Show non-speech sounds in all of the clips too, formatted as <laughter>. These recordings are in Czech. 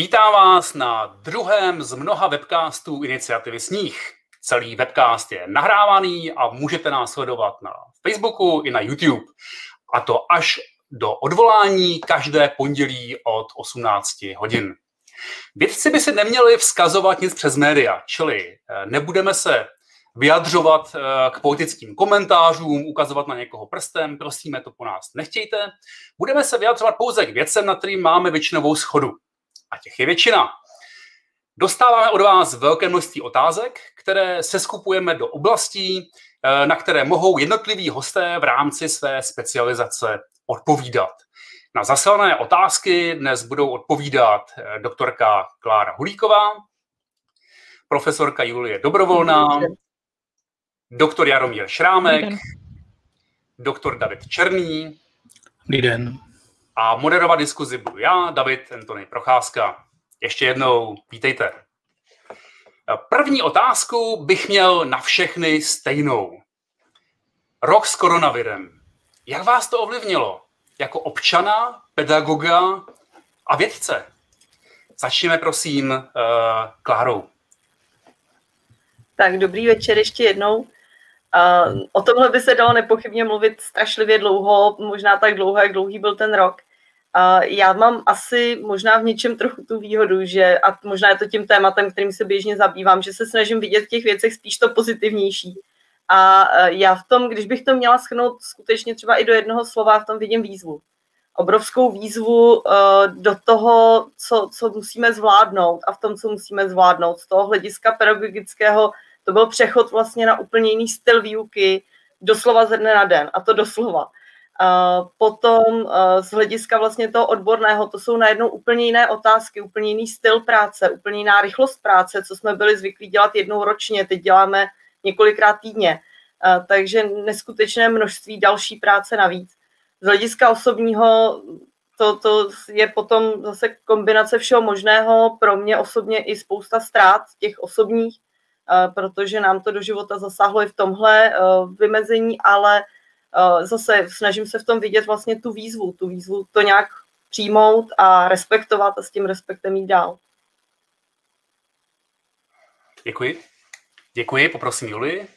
Vítám vás na druhém z mnoha webcastů iniciativy Sníh. Celý webcast je nahrávaný a můžete nás sledovat na Facebooku i na YouTube. A to až do odvolání každé pondělí od 18 hodin. Vědci by si neměli vzkazovat nic přes média, čili eh, nebudeme se vyjadřovat eh, k politickým komentářům, ukazovat na někoho prstem, prosíme, to po nás nechtějte. Budeme se vyjadřovat pouze k věcem, na kterým máme většinovou schodu. A těch je většina. Dostáváme od vás velké množství otázek, které se skupujeme do oblastí, eh, na které mohou jednotliví hosté v rámci své specializace odpovídat. Na zaslané otázky dnes budou odpovídat eh, doktorka Klára Hulíková, profesorka Julie Dobrovolná, doktor Jaromír Šrámek, doktor David Černý. Dobrý den. A moderovat diskuzi budu já, David Antony Procházka. Ještě jednou vítejte. První otázku bych měl na všechny stejnou. Rok s koronavirem. Jak vás to ovlivnilo? Jako občana, pedagoga a vědce? Začněme prosím uh, Klárou. Tak dobrý večer ještě jednou. Uh, o tomhle by se dalo nepochybně mluvit strašlivě dlouho, možná tak dlouho, jak dlouhý byl ten rok. Já mám asi možná v něčem trochu tu výhodu, že, a možná je to tím tématem, kterým se běžně zabývám, že se snažím vidět v těch věcech spíš to pozitivnější. A uh, já v tom, když bych to měla schnout skutečně třeba i do jednoho slova, v tom vidím výzvu. Obrovskou výzvu uh, do toho, co, co musíme zvládnout a v tom, co musíme zvládnout. Z toho hlediska pedagogického to byl přechod vlastně na úplně jiný styl výuky, doslova ze dne na den, a to doslova. Potom z hlediska vlastně toho odborného, to jsou najednou úplně jiné otázky, úplně jiný styl práce, úplně jiná rychlost práce, co jsme byli zvyklí dělat jednou ročně, teď děláme několikrát týdně. Takže neskutečné množství další práce navíc. Z hlediska osobního to, to je potom zase kombinace všeho možného, pro mě osobně i spousta ztrát těch osobních, protože nám to do života zasáhlo i v tomhle vymezení, ale zase snažím se v tom vidět vlastně tu výzvu, tu výzvu to nějak přijmout a respektovat a s tím respektem jít dál. Děkuji. Děkuji, poprosím Julii.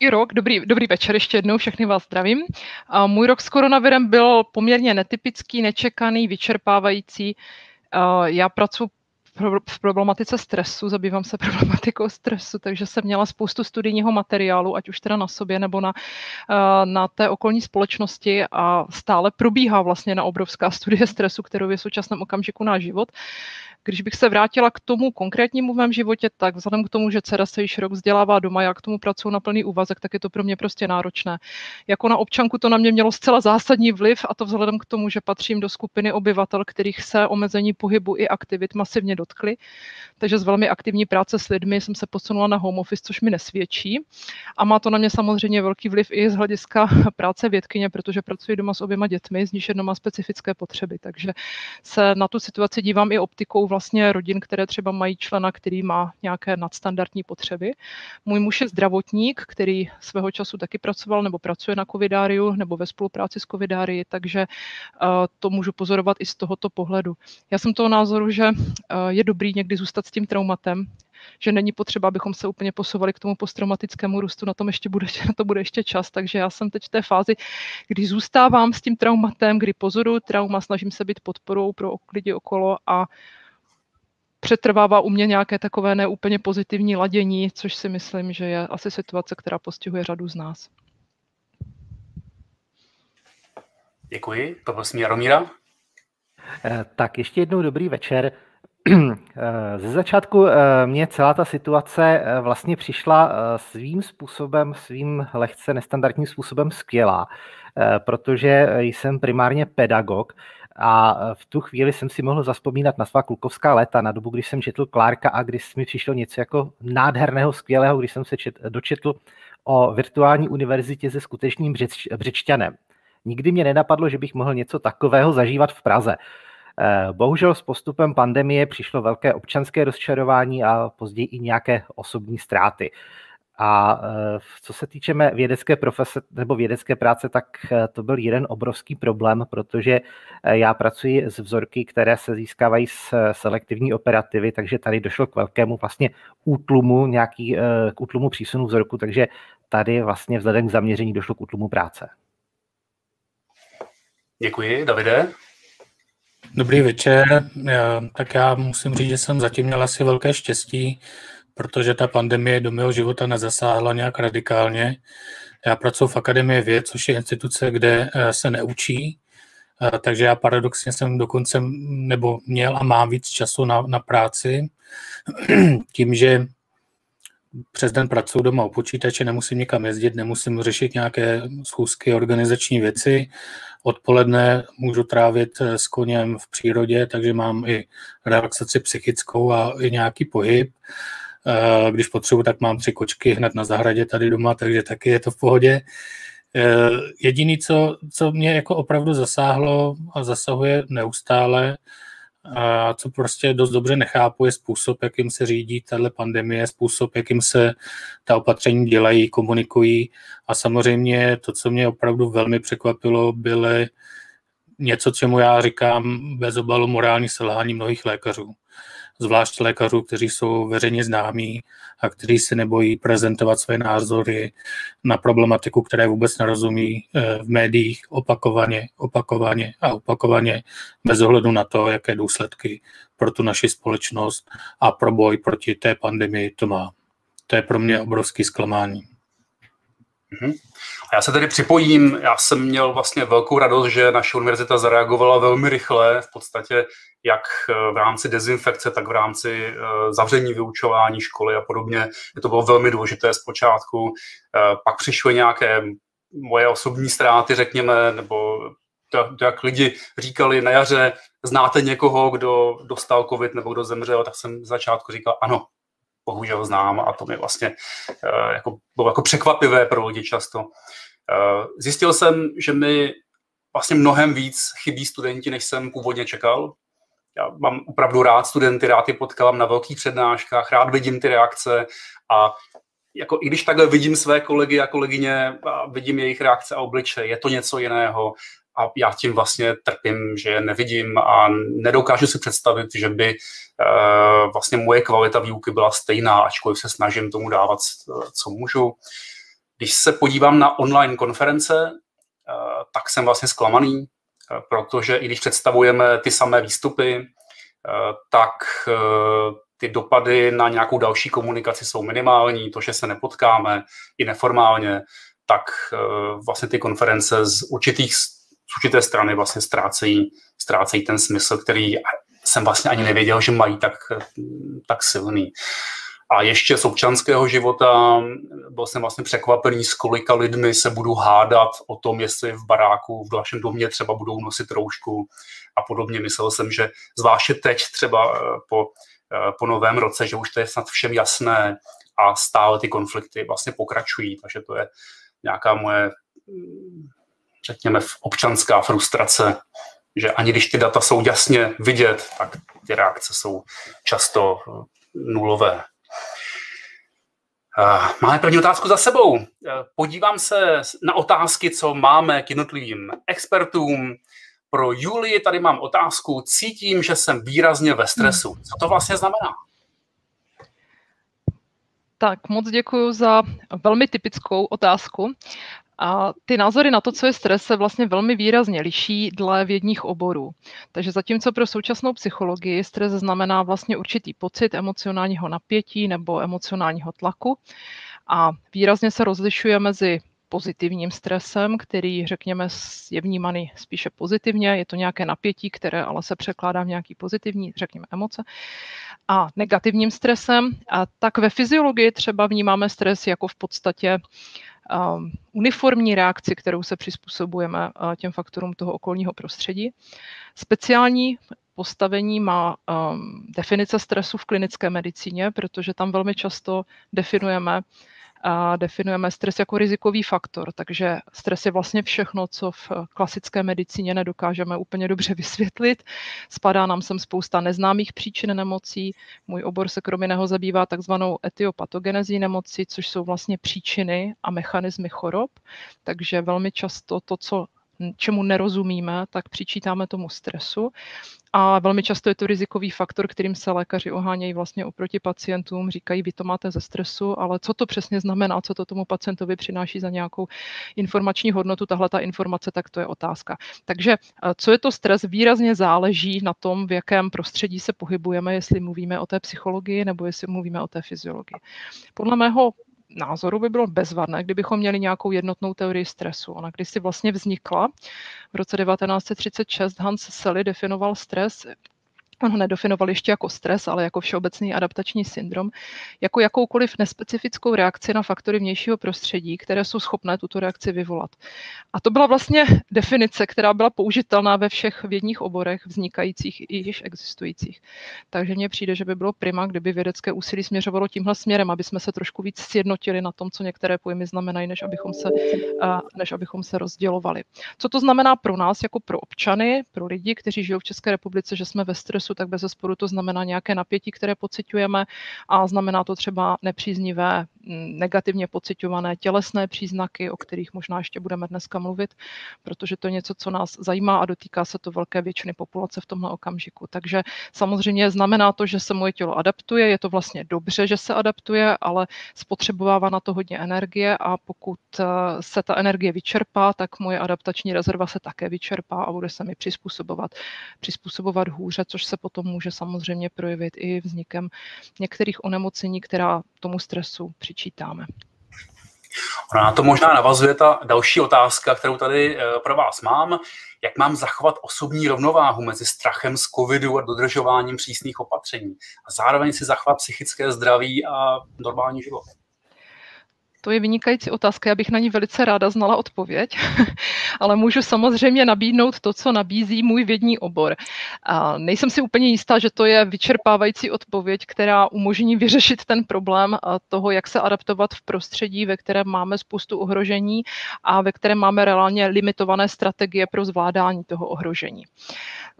I rok, dobrý, dobrý večer ještě jednou, všechny vás zdravím. A můj rok s koronavirem byl poměrně netypický, nečekaný, vyčerpávající. Já pracuji v problematice stresu, zabývám se <laughs> problematikou stresu, takže jsem měla spoustu studijního materiálu, ať už teda na sobě nebo na, eh, na té okolní společnosti a stále probíhá vlastně na obrovská studie <laughs> stresu, kterou je v současném okamžiku náš život. Když bych se vrátila k tomu konkrétnímu v mém životě, tak vzhledem k tomu, že dcera se již rok vzdělává doma, já k tomu pracuji na plný úvazek, tak je to pro mě prostě náročné. Jako na občanku to na mě mělo zcela zásadní vliv a to vzhledem k tomu, že patřím do skupiny obyvatel, kterých se omezení pohybu i aktivit masivně dotkly. Takže z velmi aktivní práce s lidmi jsem se posunula na home office, což mi nesvědčí. A má to na mě samozřejmě velký vliv i z hlediska práce vědkyně, protože pracuji doma s oběma dětmi, z nich jedno má specifické potřeby. Takže se na tu situaci dívám i optikou vlastně rodin, které třeba mají člena, který má nějaké nadstandardní potřeby. Můj muž je zdravotník, který svého času taky pracoval nebo pracuje na covidáriu nebo ve spolupráci s covidárií, takže uh, to můžu pozorovat i z tohoto pohledu. Já jsem toho názoru, že uh, je dobrý někdy zůstat s tím traumatem, že není potřeba, abychom se úplně posouvali k tomu posttraumatickému růstu, na, tom ještě bude, na <laughs> to bude ještě čas, takže já jsem teď v té fázi, kdy zůstávám s tím traumatem, kdy pozoruju trauma, snažím se být podporou pro lidi okolo a přetrvává u mě nějaké takové neúplně pozitivní ladění, což si myslím, že je asi situace, která postihuje řadu z nás. Děkuji. Poprosím Jaromíra. Eh, tak ještě jednou dobrý večer. <clears throat> Eh, ze začátku eh, mě celá ta situace vlastně přišla svým způsobem, svým lehce nestandardním způsobem skvělá, protože jsem primárně pedagog a v tu chvíli jsem si mohl zaspomínat na svá klukovská léta, na dobu, když jsem četl Klárka a když mi přišlo něco jako nádherného, skvělého, když jsem se čet, dočetl o virtuální univerzitě se skutečným břeč, břečťanem. Nikdy mě nenapadlo, že bych mohl něco takového zažívat v Praze. Eh, bohužel s postupem pandemie přišlo velké občanské rozčarování a později i nějaké osobní ztráty. A co se týče mé vědecké profese nebo vědecké práce, tak to byl jeden obrovský problém, protože já pracuji s vzorky, které se získávají z selektivní operativy, takže tady došlo k velkému vlastně útlumu, nějaký, k útlumu přísunu vzorku, takže tady vlastně vzhledem k zaměření došlo k útlumu práce. Děkuji. Davide? Dobrý večer. Já, tak já musím říct, že jsem zatím měl asi velké štěstí, protože ta pandemie do mého života nezasáhla nějak radikálně. Já pracuji v Akademii věd, což je instituce, kde eh, se neučí, eh, takže já paradoxně jsem dokonce nebo měl a mám víc času na, na práci, <clears throat> tím, že přes den pracuji doma u počítače, nemusím nikam jezdit, nemusím řešit nějaké schůzky, organizační věci. Odpoledne můžu trávit eh, s koněm v přírodě, takže mám i relaxaci psychickou a i nějaký pohyb. Eh, když potřebuji, tak mám tři kočky hned na zahradě tady doma, takže taky je to v pohodě. Eh, jediný, co, co mě jako opravdu zasáhlo a zasahuje neustále, a co prostě dost dobře nechápu, je způsob, jakým se řídí tahle pandemie, způsob, jakým se ta opatření dělají, komunikují. A samozřejmě to, co mě opravdu velmi překvapilo, byly něco, čemu já říkám bez obalu morální selhání mnohých lékařů zvlášť lékařů, kteří jsou veřejně známí a kteří se nebojí prezentovat své názory na problematiku, které vůbec nerozumí eh, v médiích opakovaně, opakovaně a opakovaně, bez ohledu na to, jaké důsledky pro tu naši společnost a pro boj proti té pandemii to má. To je pro mě obrovský zklamání. A já se tedy připojím, já jsem měl vlastně velkou radost, že naše univerzita zareagovala velmi rychle, v podstatě jak eh, v rámci dezinfekce, tak v rámci eh, zavření vyučování školy a podobně. Je to bylo velmi důležité zpočátku. Eh, pak přišly nějaké moje osobní ztráty, řekněme, nebo to, jak lidi říkali na jaře, znáte někoho, kdo dostal covid nebo kdo zemřel, tak jsem začátku říkal, ano, bohužel znám a to mi vlastně jako, bylo jako překvapivé pro lidi často. Zjistil jsem, že mi vlastně mnohem víc chybí studenti, než jsem původně čekal já mám opravdu rád studenty, rád je potkávám na velkých přednáškách, rád vidím ty reakce a jako i když takhle vidím své kolegy a kolegyně a vidím jejich reakce a obliče, je to něco jiného a já tím vlastně trpím, že je nevidím a nedokážu si představit, že by uh, vlastně moje kvalita výuky byla stejná, ačkoliv se snažím tomu dávat, co můžu. Když se podívám na online konference, uh, tak jsem vlastně zklamaný, protože i když představujeme ty samé výstupy, eh, tak eh, ty dopady na nějakou další komunikaci jsou minimální, to, že se nepotkáme i neformálně, tak eh, vlastně ty konference z určitých z určité strany vlastně ztrácejí, ztrácejí ten smysl, který jsem vlastně ani nevěděl, že mají tak, tak silný. A ještě z občanského života byl jsem vlastně překvapený, s kolika lidmi se budu hádat o tom, jestli v baráku, v našem domě třeba budou nosit roušku a podobně. Myslel jsem, že zvláště teď třeba eh, po, po novém roce, že už to je snad všem jasné a stále ty konflikty vlastně pokračují, takže to je nějaká moje, mm, řekněme, občanská frustrace, že ani když ty data jsou jasně vidět, tak ty reakce jsou často eh, nulové. Eh, máme první otázku za sebou. Eh, podívám se na otázky, co máme k jednotlivým expertům. Pro Julii tady mám otázku. Cítím, že jsem výrazně ve stresu. Co to vlastně znamená? Tak moc děkuji za velmi typickou otázku. A ty názory na to, co je stres, se vlastně velmi výrazně liší dle vědních oborů. Takže zatímco pro současnou psychologii stres znamená vlastně určitý pocit emocionálního napětí nebo emocionálního tlaku a výrazně se rozlišuje mezi pozitivním stresem, který, řekněme, je vnímaný spíše pozitivně, je to nějaké napětí, které ale se překládá v nějaký pozitivní, řekněme, emoce, a negativním stresem. A tak ve fyziologii třeba vnímáme stres jako v podstatě Um, uniformní reakci, kterou se přizpůsobujeme uh, těm faktorům toho okolního prostředí. Speciální postavení má um, definice stresu v klinické medicíně, protože tam velmi často definujeme a definujeme stres jako rizikový faktor, takže stres je vlastně všechno, co v klasické medicíně nedokážeme úplně dobře <laughs> vysvětlit. Spadá nám sem spousta neznámých příčin nemocí. Můj obor se kromě jiného zabývá takzvanou etiopatogenezí nemocí, což jsou vlastně příčiny a mechanismy chorob. Takže velmi často to, co čemu nerozumíme, tak přičítáme tomu stresu. A velmi často je to rizikový faktor, kterým se lékaři ohánějí vlastně oproti pacientům, říkají, vy to máte ze stresu, ale co to přesně znamená, co to tomu pacientovi přináší za nějakou informační hodnotu, tahle ta informace, tak to je otázka. Takže co je to stres, výrazně záleží na tom, v jakém prostředí se pohybujeme, jestli mluvíme o té psychologii nebo jestli mluvíme o té fyziologii. Podle mého názoru by bylo bezvadné, kdybychom měli nějakou jednotnou teorii stresu. Ona když si vlastně vznikla v roce 1936, Hans Selye definoval stres on ho nedefinoval ještě jako stres, ale jako všeobecný adaptační syndrom, jako jakoukoliv nespecifickou reakci na faktory vnějšího prostředí, které jsou schopné tuto reakci vyvolat. A to byla vlastně definice, která byla použitelná ve všech vědních oborech vznikajících i již existujících. Takže mně přijde, že by bylo prima, kdyby vědecké úsilí směřovalo tímhle směrem, aby jsme se trošku víc sjednotili na tom, co některé pojmy znamenají, než abychom se, než abychom se rozdělovali. Co to znamená pro nás, jako pro občany, pro lidi, kteří žijou v České republice, že jsme ve stresu, stresu, tak bez zesporu to znamená nějaké napětí, které pocitujeme a znamená to třeba nepříznivé, mm, negativně pocitované tělesné příznaky, o kterých možná ještě budeme dneska mluvit, protože to je něco, co nás zajímá a dotýká se to velké většiny populace v tomhle okamžiku. Takže samozřejmě znamená to, že se moje tělo adaptuje, je to vlastně dobře, že se adaptuje, ale spotřebovává na to hodně energie a pokud eh, se ta energie vyčerpá, tak moje adaptační rezerva se také vyčerpá a bude se mi přizpůsobovat, přizpůsobovat hůře, což se potom může samozřejmě projevit i vznikem některých onemocnění, která tomu stresu přičítáme. Ona na to možná navazuje ta další otázka, kterou tady eh, pro vás mám. Jak mám zachovat osobní rovnováhu mezi strachem z covidu a dodržováním přísných opatření a zároveň si zachovat psychické zdraví a normální život? To je vynikající otázka, já bych na ní velice ráda znala odpověď, <laughs> ale můžu samozřejmě nabídnout to, co nabízí můj vědní obor. A nejsem si úplně jistá, že to je vyčerpávající odpověď, která umožní vyřešit ten problém toho, jak se adaptovat v prostředí, ve kterém máme spoustu ohrožení a ve kterém máme reálně limitované strategie pro zvládání toho ohrožení.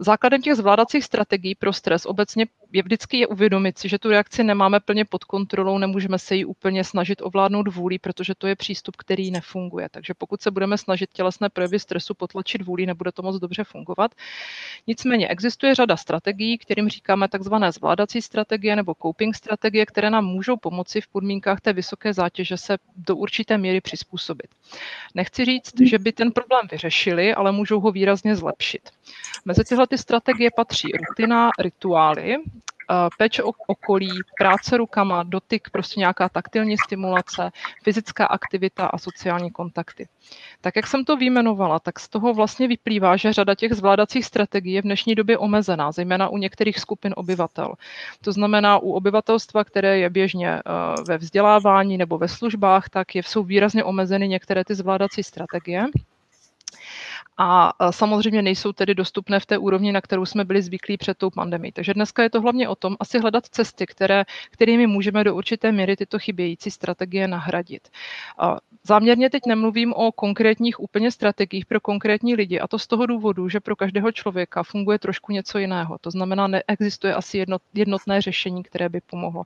Základem těch zvládacích strategií pro stres obecně je vždycky je uvědomit si, že tu reakci nemáme plně pod kontrolou, nemůžeme se ji úplně snažit ovládnout vůlí, protože to je přístup, který nefunguje. Takže pokud se budeme snažit tělesné projevy stresu potlačit vůlí, nebude to moc dobře fungovat. Nicméně existuje řada strategií, kterým říkáme takzvané zvládací strategie nebo coping strategie, které nám můžou pomoci v podmínkách té vysoké zátěže se do určité míry přizpůsobit. Nechci říct, že by ten problém vyřešili, ale můžou ho výrazně zlepšit. Mezi tyhle ty strategie patří rutina, rituály, Eh, péče o okolí, práce rukama, dotyk, prostě nějaká taktilní stimulace, fyzická aktivita a sociální kontakty. Tak jak jsem to vyjmenovala, tak z toho vlastně vyplývá, že řada těch zvládacích strategií je v dnešní době omezená, zejména u některých skupin obyvatel. To znamená u obyvatelstva, které je běžně eh, ve vzdělávání nebo ve službách, tak jsou výrazně omezeny některé ty zvládací strategie a samozřejmě nejsou tedy dostupné v té úrovni, na kterou jsme byli zvyklí před tou pandemí. Takže dneska je to hlavně o tom asi hledat cesty, které, kterými můžeme do určité míry tyto chybějící strategie nahradit. Záměrně teď nemluvím o konkrétních úplně strategiích pro konkrétní lidi a to z toho důvodu, že pro každého člověka funguje trošku něco jiného. To znamená, neexistuje asi jedno, jednotné řešení, které by pomohlo.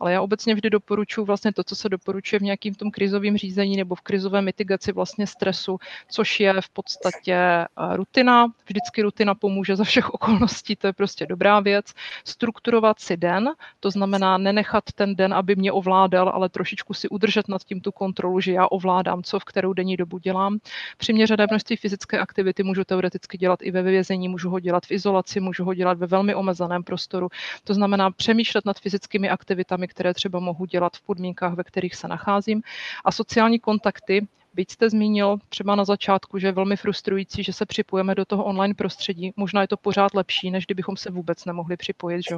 Ale já obecně vždy doporučuji vlastně to, co se doporučuje v nějakým tom krizovém řízení nebo v krizové mitigaci vlastně stresu, což je v podstatě je eh, rutina. Vždycky rutina pomůže za všech okolností, to je prostě dobrá věc. Strukturovat si den, to znamená nenechat ten den, aby mě ovládal, ale trošičku si udržet nad tím tu kontrolu, že já ovládám, co v kterou denní dobu dělám. Přiměřené množství fyzické aktivity můžu teoreticky dělat i ve vězení, můžu ho dělat v izolaci, můžu ho dělat ve velmi omezeném prostoru. To znamená přemýšlet nad fyzickými aktivitami, které třeba mohu dělat v podmínkách, ve kterých se nacházím. A sociální kontakty Byť jste zmínil třeba na začátku, že je velmi frustrující, že se připojeme do toho online prostředí. Možná je to pořád lepší, než kdybychom se vůbec nemohli připojit. Že?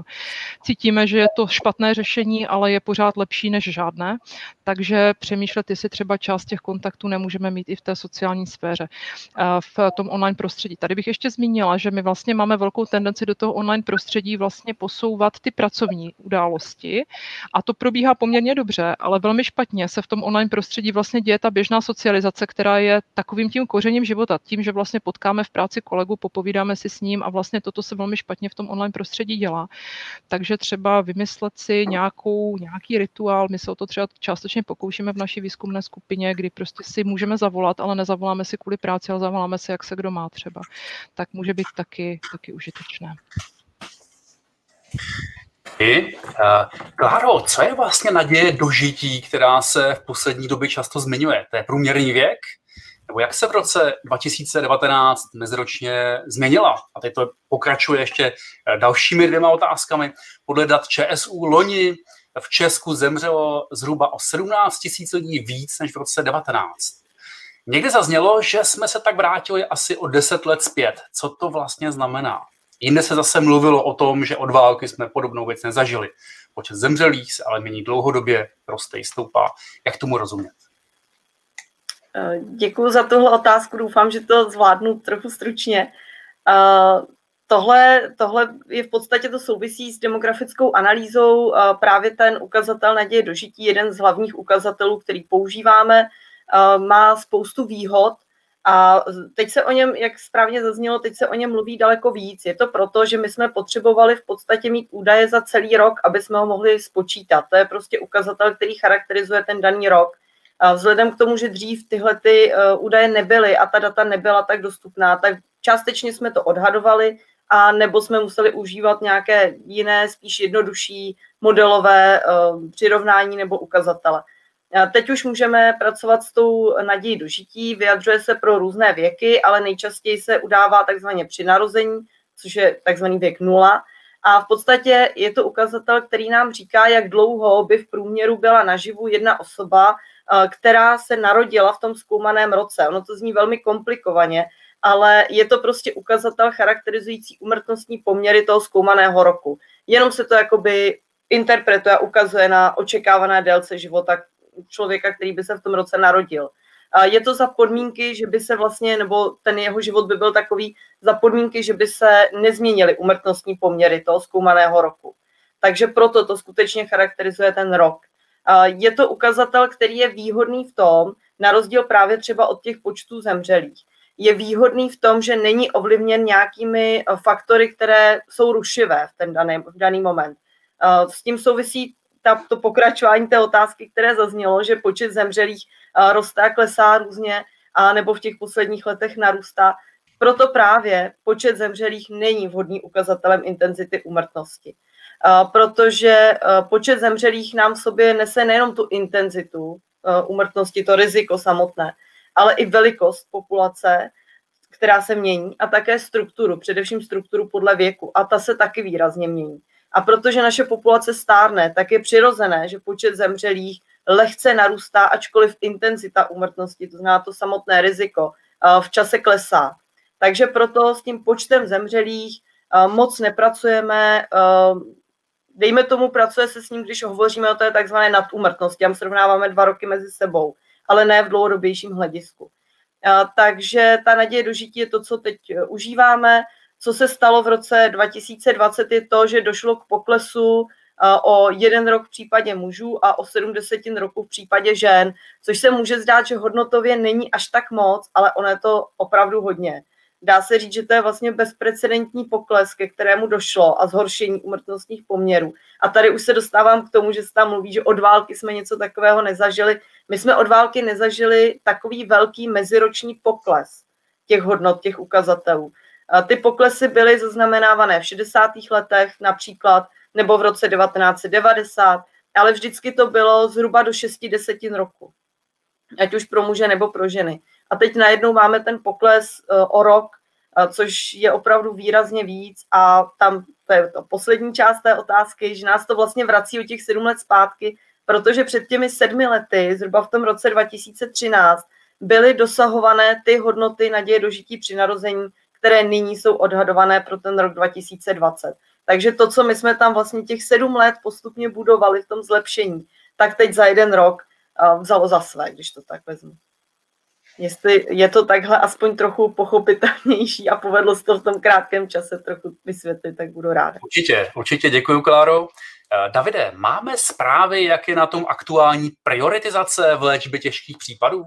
Cítíme, že je to špatné řešení, ale je pořád lepší než žádné. Takže přemýšlet, jestli třeba část těch kontaktů nemůžeme mít i v té sociální sféře, v tom online prostředí. Tady bych ještě zmínila, že my vlastně máme velkou tendenci do toho online prostředí vlastně posouvat ty pracovní události a to probíhá poměrně dobře, ale velmi špatně se v tom online prostředí vlastně děje ta běžná socializace, která je takovým tím kořením života, tím, že vlastně potkáme v práci kolegu, popovídáme si s ním a vlastně toto se velmi špatně v tom online prostředí dělá. Takže třeba vymyslet si nějakou, nějaký rituál, my se o to třeba částečně pokoušíme v naší výzkumné skupině, kdy prostě si můžeme zavolat, ale nezavoláme si kvůli práci, ale zavoláme si, jak se kdo má třeba. Tak může být taky, taky užitečné. I, uh, Kláro, co je vlastně naděje dožití, která se v poslední době často zmiňuje? To je průměrný věk? Nebo jak se v roce 2019 meziročně změnila? A teď to pokračuje ještě eh, dalšími dvěma otázkami. Podle dat ČSU loni v Česku zemřelo zhruba o 17 000 lidí víc než v roce 19. Někde zaznělo, že jsme se tak vrátili asi o 10 let zpět. Co to vlastně znamená? Jinde se zase mluvilo o tom, že od války jsme podobnou věc nezažili. Počet zemřelých se ale mění dlouhodobě, roste i stoupá. Jak tomu rozumět? Eh, Děkuji za tuhle otázku, doufám, že to zvládnu trochu stručně. Eh, tohle, tohle je v podstatě to souvisí s demografickou analýzou. Eh, právě ten ukazatel naděje dožití, jeden z hlavních ukazatelů, který používáme, má spoustu výhod, a teď se o něm, jak správně zaznělo, teď se o něm mluví daleko víc. Je to proto, že my jsme potřebovali v podstatě mít údaje za celý rok, aby jsme ho mohli spočítat. To je prostě ukazatel, který charakterizuje ten daný rok. A vzhledem k tomu, že dřív tyhle ty uh, údaje nebyly a ta data nebyla tak dostupná, tak částečně jsme to odhadovali, a nebo jsme museli užívat nějaké jiné, spíš jednodušší modelové uh, přirovnání nebo ukazatele. Teď už můžeme pracovat s tou nadějí do žití, vyjadřuje se pro různé věky, ale nejčastěji se udává takzvaně při narození, což je takzvaný věk nula. A v podstatě je to ukazatel, který nám říká, jak dlouho by v průměru byla naživu jedna osoba, eh, která se narodila v tom zkoumaném roce. Ono to zní velmi komplikovaně, ale je to prostě ukazatel charakterizující umrtnostní poměry toho zkoumaného roku. Jenom se to jakoby interpretuje a ukazuje na očekávané délce života, člověka, který by se v tom roce narodil. Je to za podmínky, že by se vlastně, nebo ten jeho život by byl takový za podmínky, že by se nezměnily umrtnostní poměry toho zkoumaného roku. Takže proto to skutečně charakterizuje ten rok. Je to ukazatel, který je výhodný v tom, na rozdíl právě třeba od těch počtů zemřelých, je výhodný v tom, že není ovlivněn nějakými faktory, které jsou rušivé v ten daný, v daný moment. S tím souvisí ta, to pokračování té otázky, které zaznělo, že počet zemřelých roste a klesá různě, a nebo v těch posledních letech narůstá. Proto právě počet zemřelých není vhodný ukazatelem intenzity úmrtnosti. Protože počet zemřelých nám v sobě nese nejenom tu intenzitu úmrtnosti, to riziko samotné, ale i velikost populace, která se mění, a také strukturu, především strukturu podle věku. A ta se taky výrazně mění. A protože naše populace stárne, tak je přirozené, že počet zemřelých lehce narůstá, ačkoliv intenzita úmrtnosti, to znamená to samotné riziko, v čase klesá. Takže proto s tím počtem zemřelých moc nepracujeme. Dejme tomu, pracuje se s ním, když hovoříme o té takzvané nadúmrtnosti. Tam srovnáváme dva roky mezi sebou, ale ne v dlouhodobějším hledisku. Takže ta naděje dožití je to, co teď užíváme. Co se stalo v roce 2020 je to, že došlo k poklesu eh, o jeden rok v případě mužů a o 70 roků v případě žen, což se může zdát, že hodnotově není až tak moc, ale ono je to opravdu hodně. Dá se říct, že to je vlastně bezprecedentní pokles, ke kterému došlo a zhoršení umrtnostních poměrů. A tady už se dostávám k tomu, že se tam mluví, že od války jsme něco takového nezažili. My jsme od války nezažili takový velký meziroční pokles těch hodnot, těch ukazatelů. Ty poklesy byly zaznamenávané v 60. letech například, nebo v roce 1990, ale vždycky to bylo zhruba do 6 desetin roku, ať už pro muže nebo pro ženy. A teď najednou máme ten pokles e, o rok, e, což je opravdu výrazně víc a tam to je to poslední část té otázky, že nás to vlastně vrací o těch sedm let zpátky, protože před těmi sedmi lety, zhruba v tom roce 2013, byly dosahované ty hodnoty naděje dožití při narození, které nyní jsou odhadované pro ten rok 2020. Takže to, co my jsme tam vlastně těch sedm let postupně budovali v tom zlepšení, tak teď za jeden rok vzalo za své, když to tak vezmu. Jestli je to takhle aspoň trochu pochopitelnější a povedlo se to v tom krátkém čase trochu vysvětlit, tak budu ráda. Určitě, určitě děkuji, Kláro. Eh, Davide, máme zprávy, jak je na tom aktuální prioritizace v léčbě těžkých případů?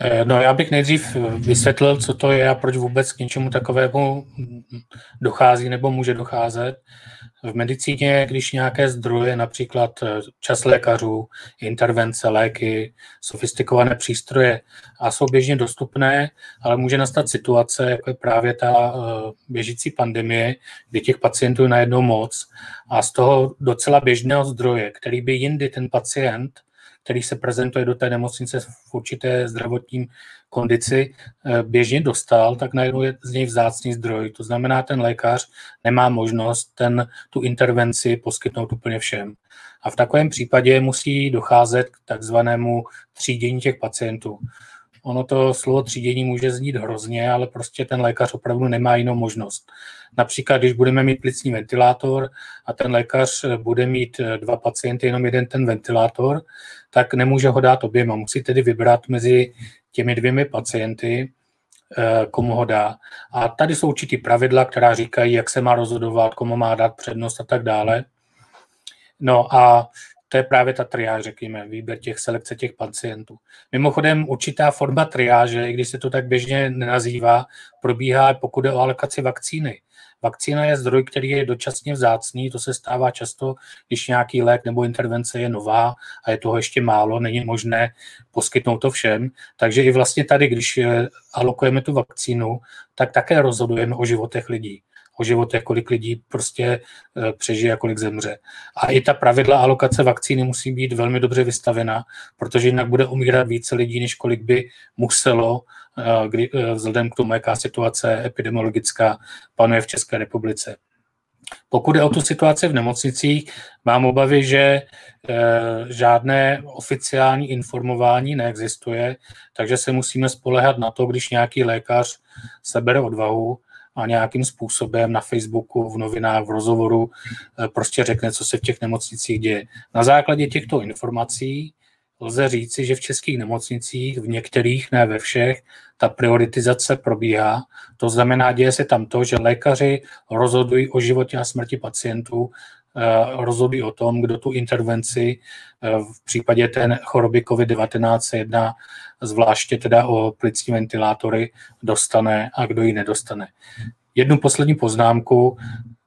Eh, no já bych nejdřív vysvětlil, co to je a proč vůbec k něčemu takovému dochází nebo může docházet. V medicíně, když nějaké zdroje, například eh, čas lékařů, intervence, léky, sofistikované přístroje a jsou běžně dostupné, ale může nastat situace, jako je právě ta eh, běžící pandemie, kdy těch pacientů je najednou moc a z toho docela běžného zdroje, který by jindy ten pacient který se prezentuje do té nemocnice v určité zdravotním kondici, eh, běžně dostal, tak najednou je z něj vzácný zdroj. To znamená, ten lékař nemá možnost ten, tu intervenci poskytnout úplně všem. A v takovém případě musí docházet k takzvanému třídění těch pacientů. Ono to slovo třídění může znít hrozně, ale prostě ten lékař opravdu nemá jinou možnost. Například, když budeme mít plicní ventilátor a ten lékař bude mít dva pacienty, jenom jeden ten ventilátor, tak nemůže ho dát oběma. Musí tedy vybrat mezi těmi dvěmi pacienty, eh, komu ho dá. A tady jsou určitý pravidla, která říkají, jak se má rozhodovat, komu má dát přednost a tak dále. No a to je právě ta triáž, řekněme, výběr těch selekce těch pacientů. Mimochodem, určitá forma triáže, i když se to tak běžně nenazývá, probíhá, pokud je o alokaci vakcíny. Vakcína je zdroj, který je dočasně vzácný, to se stává často, když nějaký lék nebo intervence je nová a je toho ještě málo, není možné poskytnout to všem. Takže i vlastně tady, když eh, alokujeme tu vakcínu, tak také rozhodujeme o životech lidí o životech, kolik lidí prostě eh, přežije a kolik zemře. A i ta pravidla alokace vakcíny musí být velmi dobře vystavena, protože jinak bude umírat více lidí, než kolik by muselo, kdy, eh, vzhledem k tomu, jaká situace epidemiologická panuje v České republice. Pokud je o tu situaci v nemocnicích, mám obavy, že e, žádné oficiální informování neexistuje, takže se musíme spolehat na to, když nějaký lékař sebere odvahu a nějakým způsobem na Facebooku, v novinách, v rozhovoru eh, prostě řekne, co se v těch nemocnicích děje. Na základě těchto informací lze říci, že v českých nemocnicích, v některých, ne ve všech, ta prioritizace probíhá. To znamená, děje se tam to, že lékaři rozhodují o životě a smrti pacientů, eh, rozhodují o tom, kdo tu intervenci eh, v případě té choroby COVID-19 se jedná zvláště teda o plicní ventilátory, dostane a kdo ji nedostane. Jednu poslední poznámku.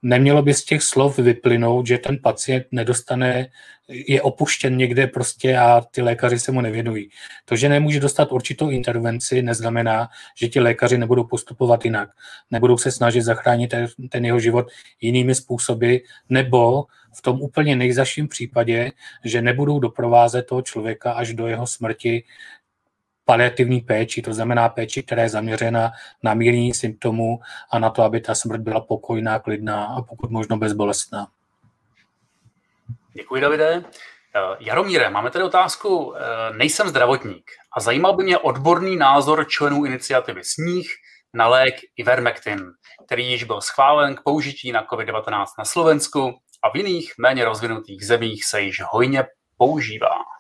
Nemělo by z těch slov vyplynout, že ten pacient nedostane, je opuštěn někde prostě a ty lékaři se mu nevěnují. To, že nemůže dostat určitou intervenci, neznamená, že ti lékaři nebudou postupovat jinak. Nebudou se snažit zachránit ten jeho život jinými způsoby, nebo v tom úplně nejzaším případě, že nebudou doprovázet toho člověka až do jeho smrti paliativní péči, to znamená péči, která je zaměřena na mírnění symptomů a na to, aby ta smrt byla pokojná, klidná a pokud možno bezbolestná. Děkuji, Davide. Eh, Jaromíre, máme tady otázku. Eh, nejsem zdravotník a zajímal by mě odborný názor členů iniciativy Sníh na lék Ivermectin, který již byl schválen k použití na COVID-19 na Slovensku a v jiných méně rozvinutých zemích se již hojně používá.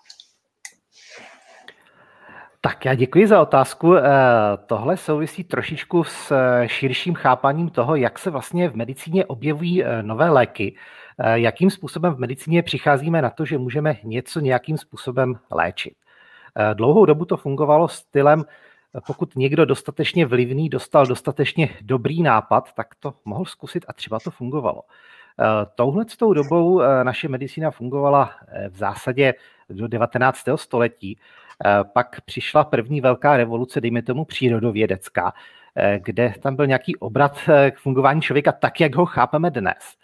Tak já děkuji za otázku. Eh, tohle souvisí trošičku s eh, širším chápaním toho, jak se vlastně v medicíně objevují eh, nové léky, jakým způsobem v medicíně přicházíme na to, že můžeme něco nějakým způsobem léčit. Dlouhou dobu to fungovalo stylem, pokud někdo dostatečně vlivný dostal dostatečně dobrý nápad, tak to mohl zkusit a třeba to fungovalo. Touhle tou dobou naše medicína fungovala v zásadě do 19. století pak přišla první velká revoluce, dejme tomu přírodovědecká, eh, kde tam byl nějaký obrat eh, k fungování člověka tak, jak ho chápeme dnes.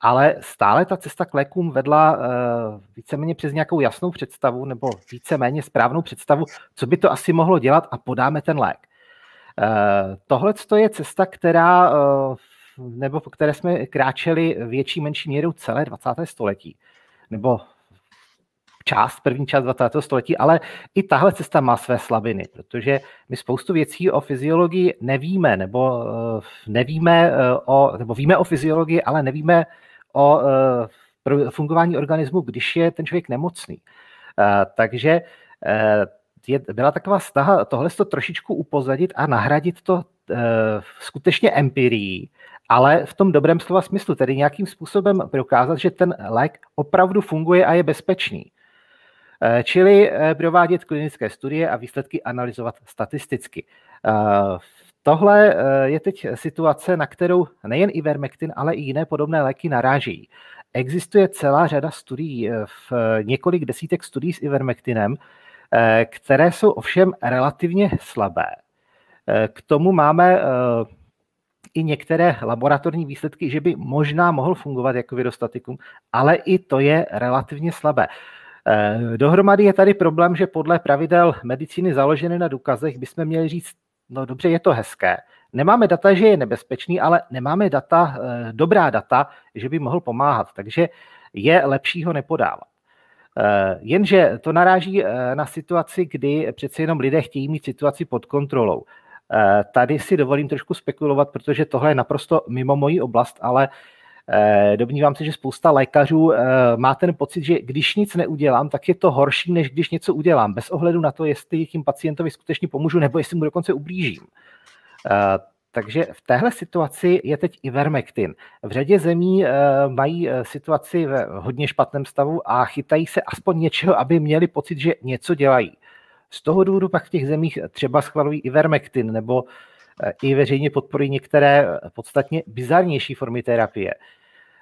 Ale stále ta cesta k lékům vedla víceméně přes nějakou jasnou představu nebo víceméně správnou představu, co by to asi mohlo dělat a podáme ten lék. Tohle je cesta, která, nebo po které jsme kráčeli větší, menší měrou celé 20. století. Nebo část, první část 20. století, ale i tahle cesta má své slabiny, protože my spoustu věcí o fyziologii nevíme, nebo nevíme o, nebo víme o fyziologii, ale nevíme o fungování organismu, když je ten člověk nemocný. Takže je, byla taková snaha tohle to trošičku upozadit a nahradit to uh, skutečně empirií, ale v tom dobrém slova smyslu, tedy nějakým způsobem prokázat, že ten lék opravdu funguje a je bezpečný. Uh, čili uh, provádět klinické studie a výsledky analyzovat statisticky. Uh, Tohle je teď situace, na kterou nejen Ivermectin, ale i jiné podobné léky naráží. Existuje celá řada studií, v několik desítek studií s Ivermectinem, Eh, které jsou ovšem relativně slabé. Eh, k tomu máme eh, i některé laboratorní výsledky, že by možná mohl fungovat jako virostatikum, ale i to je relativně slabé. Dohromady je tady problém, že podle pravidel medicíny založené na důkazech bychom měli říct, no dobře, je to hezké. Nemáme data, že je nebezpečný, ale nemáme data, dobrá data, že by mohl pomáhat, takže je lepší ho nepodávat. Eh, jenže to naráží eh, na situaci, kdy přece jenom lidé chtějí mít situaci pod kontrolou. Eh, tady si dovolím trošku spekulovat, protože tohle je naprosto mimo moji oblast, ale domnívám se, že spousta lékařů má ten pocit, že když nic neudělám, tak je to horší, než když něco udělám, bez ohledu na to, jestli tím pacientovi skutečně pomůžu, nebo jestli mu dokonce ublížím. Takže v téhle situaci je teď Ivermectin. V řadě zemí eh, mají eh, situaci ve hodně špatném stavu a chytají se aspoň něčeho, aby měli pocit, že něco dělají. Z toho důvodu pak v těch zemích třeba schvalují Ivermectin nebo eh, i veřejně podporují některé podstatně bizarnější formy terapie.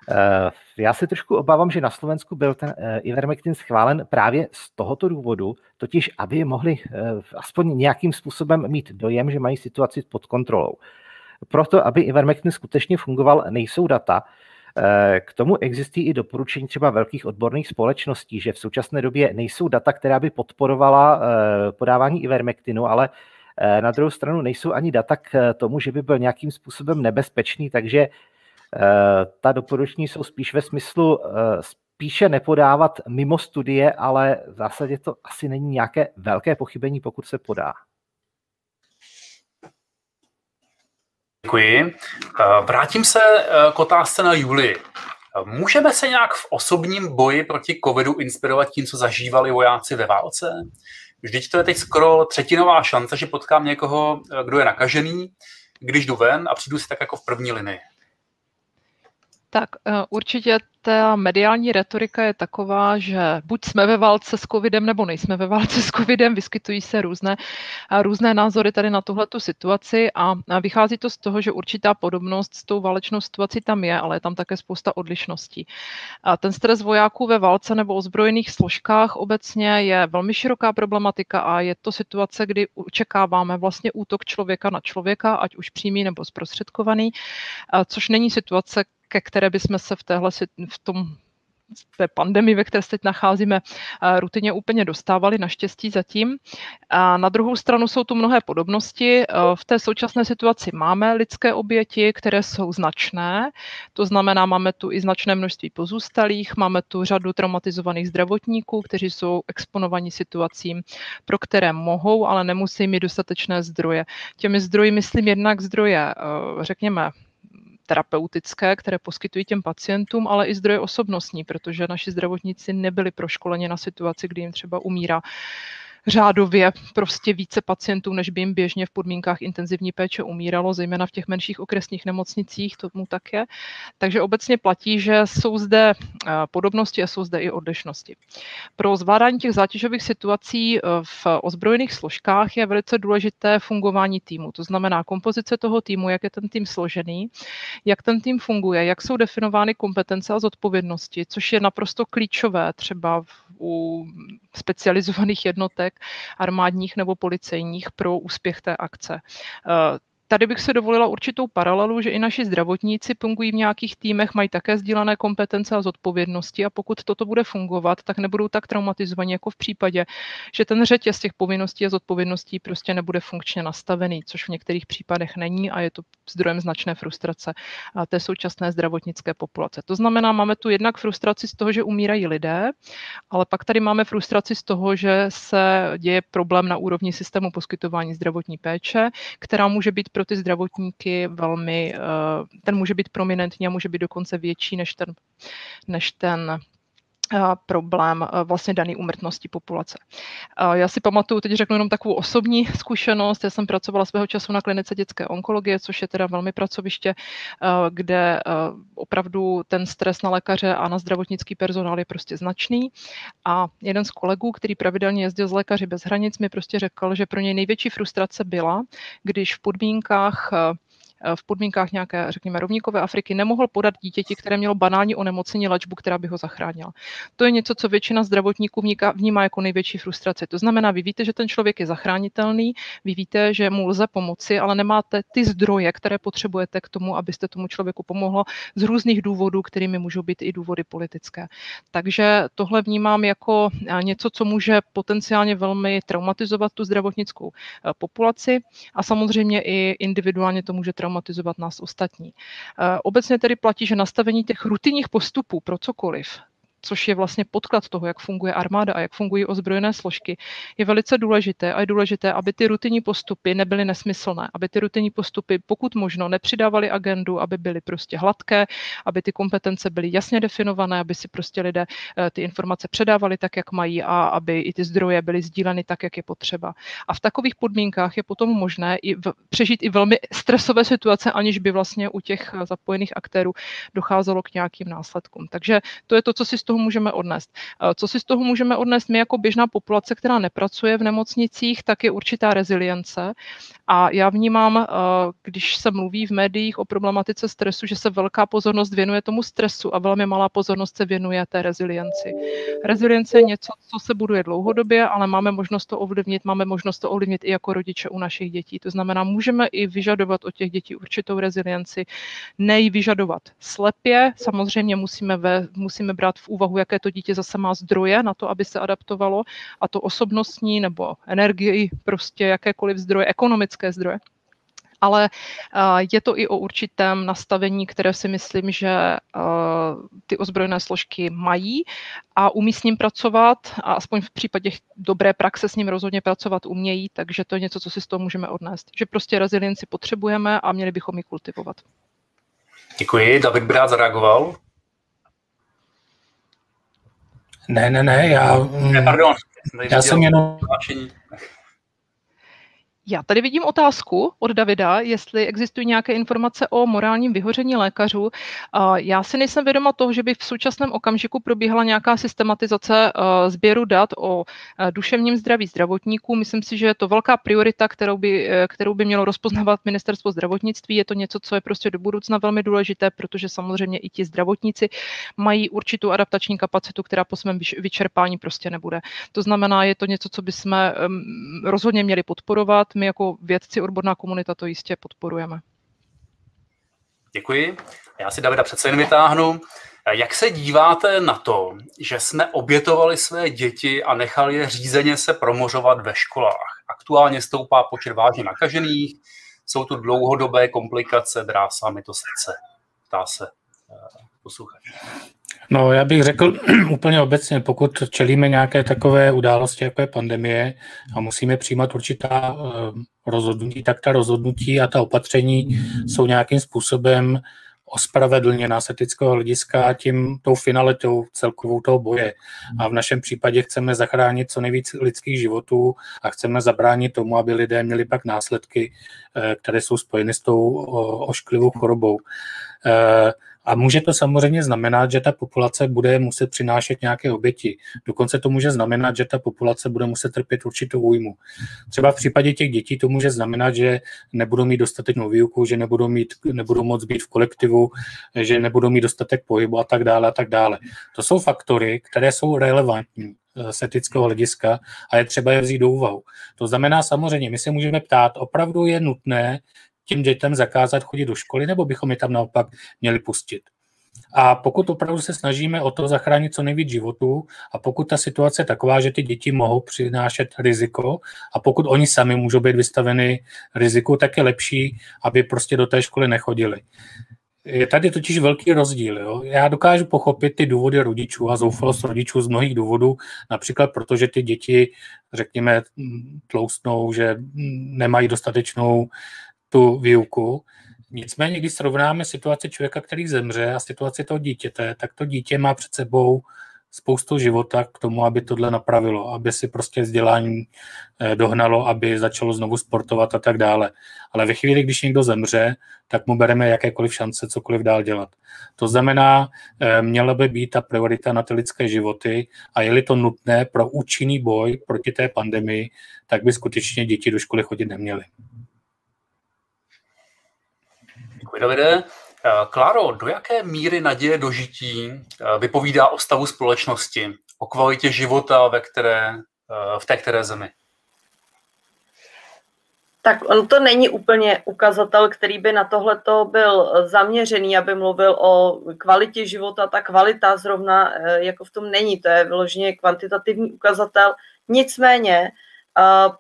Eh, já se trošku obávám, že na Slovensku byl ten eh, Ivermectin schválen právě z tohoto důvodu, totiž aby mohli eh, aspoň nějakým způsobem mít dojem, že mají situaci pod kontrolou. Proto, aby Ivermectin skutečně fungoval, nejsou data. K tomu existují i doporučení třeba velkých odborných společností, že v současné době nejsou data, která by podporovala podávání Ivermectinu, ale na druhou stranu nejsou ani data k tomu, že by byl nějakým způsobem nebezpečný, takže Eh, ta doporučení jsou spíš ve smyslu eh, spíše nepodávat mimo studie, ale v zásadě to asi není nějaké velké pochybení, pokud se podá. Děkuji. Eh, vrátím se k otázce na Juli. Můžeme se nějak v osobním boji proti covidu inspirovat tím, co zažívali vojáci ve válce? Vždyť to je teď skoro třetinová šance, že potkám někoho, kdo je nakažený, když jdu ven a přijdu si tak jako v první linii. Tak určitě ta mediální retorika je taková, že buď jsme ve válce s covidem, nebo nejsme ve válce s covidem, vyskytují se různé, různé názory tady na tuhletu situaci a vychází to z toho, že určitá podobnost s tou válečnou situací tam je, ale je tam také spousta odlišností. A ten stres vojáků ve válce nebo ozbrojených složkách obecně je velmi široká problematika a je to situace, kdy očekáváme vlastně útok člověka na člověka, ať už přímý nebo zprostředkovaný, což není situace, ke které bychom se v, téhle, v tom té pandemii, ve které se teď nacházíme, rutině úplně dostávali, naštěstí zatím. A na druhou stranu jsou tu mnohé podobnosti. V té současné situaci máme lidské oběti, které jsou značné, to znamená, máme tu i značné množství pozůstalých, máme tu řadu traumatizovaných zdravotníků, kteří jsou exponovaní situacím, pro které mohou, ale nemusí mít dostatečné zdroje. Těmi zdroji myslím jednak zdroje, řekněme, terapeutické, které poskytují těm pacientům, ale i zdroje osobnostní, protože naši zdravotníci nebyli proškoleni na situaci, kdy jim třeba umírá řádově prostě více pacientů, než by jim běžně v podmínkách intenzivní péče umíralo, zejména v těch menších okresních nemocnicích, tomu tak je. Takže obecně platí, že jsou zde eh, podobnosti a jsou zde i odlišnosti. Pro zvládání těch zátěžových situací eh, v ozbrojených složkách je velice důležité fungování týmu. To znamená kompozice toho týmu, jak je ten tým složený, jak ten tým funguje, jak jsou definovány kompetence a zodpovědnosti, což je naprosto klíčové třeba u specializovaných jednotek, armádních nebo policejních pro úspěch té akce. Tady bych se dovolila určitou paralelu, že i naši zdravotníci fungují v nějakých týmech, mají také sdílené kompetence a zodpovědnosti a pokud toto bude fungovat, tak nebudou tak traumatizovaní jako v případě, že ten řetěz těch povinností a zodpovědností prostě nebude funkčně nastavený, což v některých případech není a je to zdrojem značné frustrace té současné zdravotnické populace. To znamená, máme tu jednak frustraci z toho, že umírají lidé, ale pak tady máme frustraci z toho, že se děje problém na úrovni systému poskytování zdravotní péče, která může být pro ty zdravotníky velmi, eh, ten může být prominentní a může být dokonce větší než ten, než ten problém vlastně daný umrtnosti populace. Já si pamatuju, teď řeknu jenom takovou osobní zkušenost, já jsem pracovala svého času na klinice dětské onkologie, což je teda velmi pracoviště, kde opravdu ten stres na lékaře a na zdravotnický personál je prostě značný. A jeden z kolegů, který pravidelně jezdil z lékaři bez hranic, mi prostě řekl, že pro něj největší frustrace byla, když v podmínkách v podmínkách nějaké, řekněme, rovníkové Afriky nemohl podat dítěti, které mělo banální onemocnění léčbu, která by ho zachránila. To je něco, co většina zdravotníků vnímá jako největší frustraci. To znamená, vy víte, že ten člověk je zachránitelný, vy víte, že mu lze pomoci, ale nemáte ty zdroje, které potřebujete k tomu, abyste tomu člověku pomohlo z různých důvodů, kterými můžou být i důvody politické. Takže tohle vnímám jako eh, něco, co může potenciálně velmi traumatizovat tu zdravotnickou eh, populaci a samozřejmě i individuálně to může traumatizovat traumatizovat nás ostatní. Eh, obecně tedy platí, že nastavení těch rutinních postupů pro cokoliv, což je vlastně podklad toho, jak funguje armáda a jak fungují ozbrojené složky, je velice důležité a je důležité, aby ty rutinní postupy nebyly nesmyslné, aby ty rutinní postupy pokud možno nepřidávaly agendu, aby byly prostě hladké, aby ty kompetence byly jasně definované, aby si prostě lidé eh, ty informace předávali tak, jak mají a aby i ty zdroje byly sdíleny tak, jak je potřeba. A v takových podmínkách je potom možné i v, přežít i velmi stresové situace, aniž by vlastně u těch eh, zapojených aktérů docházelo k nějakým následkům. Takže to je to, co si z toho můžeme odnést. Eh, co si z toho můžeme odnést my jako běžná populace, která nepracuje v nemocnicích, tak je určitá rezilience. A já vnímám, eh, když se mluví v médiích o problematice stresu, že se velká pozornost věnuje tomu stresu a velmi malá pozornost se věnuje té rezilienci. Rezilience je něco, co se buduje dlouhodobě, ale máme možnost to ovlivnit, máme možnost to ovlivnit i jako rodiče u našich dětí. To znamená, můžeme i vyžadovat od těch dětí určitou rezilienci, nej vyžadovat slepě. Samozřejmě musíme, ve, musíme brát v úvahu úvahu, jaké to dítě zase má zdroje na to, aby se adaptovalo, a to osobnostní nebo energii, prostě jakékoliv zdroje, ekonomické zdroje ale je to i o určitém nastavení, které si myslím, že ty ozbrojené složky mají a umí s ním pracovat a aspoň v případě dobré praxe s ním rozhodně pracovat umějí, takže to je něco, co si z toho můžeme odnést. Že prostě rezilienci potřebujeme a měli bychom ji kultivovat. Děkuji. David by rád zareagoval. Ne, ne, ne, já... Ne, pardon. Já jsem jenom... Já tady vidím otázku od Davida, jestli existují nějaké informace o morálním vyhoření lékařů. Já si nejsem vědoma toho, že by v současném okamžiku probíhala nějaká systematizace eh, sběru dat o eh, duševním zdraví zdravotníků. Myslím si, že je to velká priorita, kterou by, eh, kterou by mělo rozpoznávat ministerstvo zdravotnictví. Je to něco, co je prostě do budoucna velmi důležité, protože samozřejmě i ti zdravotníci mají určitou adaptační kapacitu, která po svém vyčerpání prostě nebude. To znamená, je to něco, co bychom rozhodně měli podporovat my jako vědci, odborná komunita to jistě podporujeme. Děkuji. Já si Davida přece jen vytáhnu. Jak se díváte na to, že jsme obětovali své děti a nechali je řízeně se promořovat ve školách? Aktuálně stoupá počet vážně nakažených, jsou tu dlouhodobé komplikace, drásá mi to srdce, ptá se eh, posluchač. No, já bych řekl <clears throat> úplně obecně, pokud čelíme nějaké takové události, jako je pandemie a musíme přijímat určitá eh, rozhodnutí, tak ta rozhodnutí a ta opatření jsou nějakým způsobem ospravedlněná z etického hlediska tím tou finalitou celkovou toho boje. A v našem případě chceme zachránit co nejvíc lidských životů a chceme zabránit tomu, aby lidé měli pak následky, eh, které jsou spojeny s tou ošklivou chorobou. A může to samozřejmě znamenat, že ta populace bude muset přinášet nějaké oběti. Dokonce to může znamenat, že ta populace bude muset trpět určitou újmu. Třeba v případě těch dětí to může znamenat, že nebudou mít dostatečnou výuku, že nebudou, mít, nebudou moc být v kolektivu, že nebudou mít dostatek pohybu a tak dále a tak dále. To jsou faktory, které jsou relevantní eh, z etického hlediska a je třeba je vzít do úvahu. To znamená samozřejmě, my se můžeme ptát, opravdu je nutné tím dětem zakázat chodit do školy, nebo bychom je tam naopak měli pustit. A pokud opravdu se snažíme o to zachránit co nejvíc životů a pokud ta situace je taková, že ty děti mohou přinášet riziko a pokud oni sami můžou být vystaveny riziku, tak je lepší, aby prostě do té školy nechodili. Je tady totiž velký rozdíl. Jo? Já dokážu pochopit ty důvody rodičů a zoufalost rodičů z mnohých důvodů, například protože ty děti, řekněme, tloustnou, že nemají dostatečnou tu výuku. Nicméně, když srovnáme situaci člověka, který zemře a situaci toho dítěte, tak to dítě má před sebou spoustu života k tomu, aby tohle napravilo, aby si prostě vzdělání eh, dohnalo, aby začalo znovu sportovat a tak dále. Ale ve chvíli, když někdo zemře, tak mu bereme jakékoliv šance cokoliv dál dělat. To znamená, eh, měla by být ta priorita na ty lidské životy a je-li to nutné pro účinný boj proti té pandemii, tak by skutečně děti do školy chodit neměly. Děkuji, Davide. Eh, Kláro, do jaké míry naděje dožití eh, vypovídá o stavu společnosti, o kvalitě života ve které, eh, v té které zemi? Tak on to není úplně ukazatel, který by na tohleto byl zaměřený, aby mluvil o kvalitě života. Ta kvalita zrovna jako v tom není, to je vyloženě kvantitativní ukazatel. Nicméně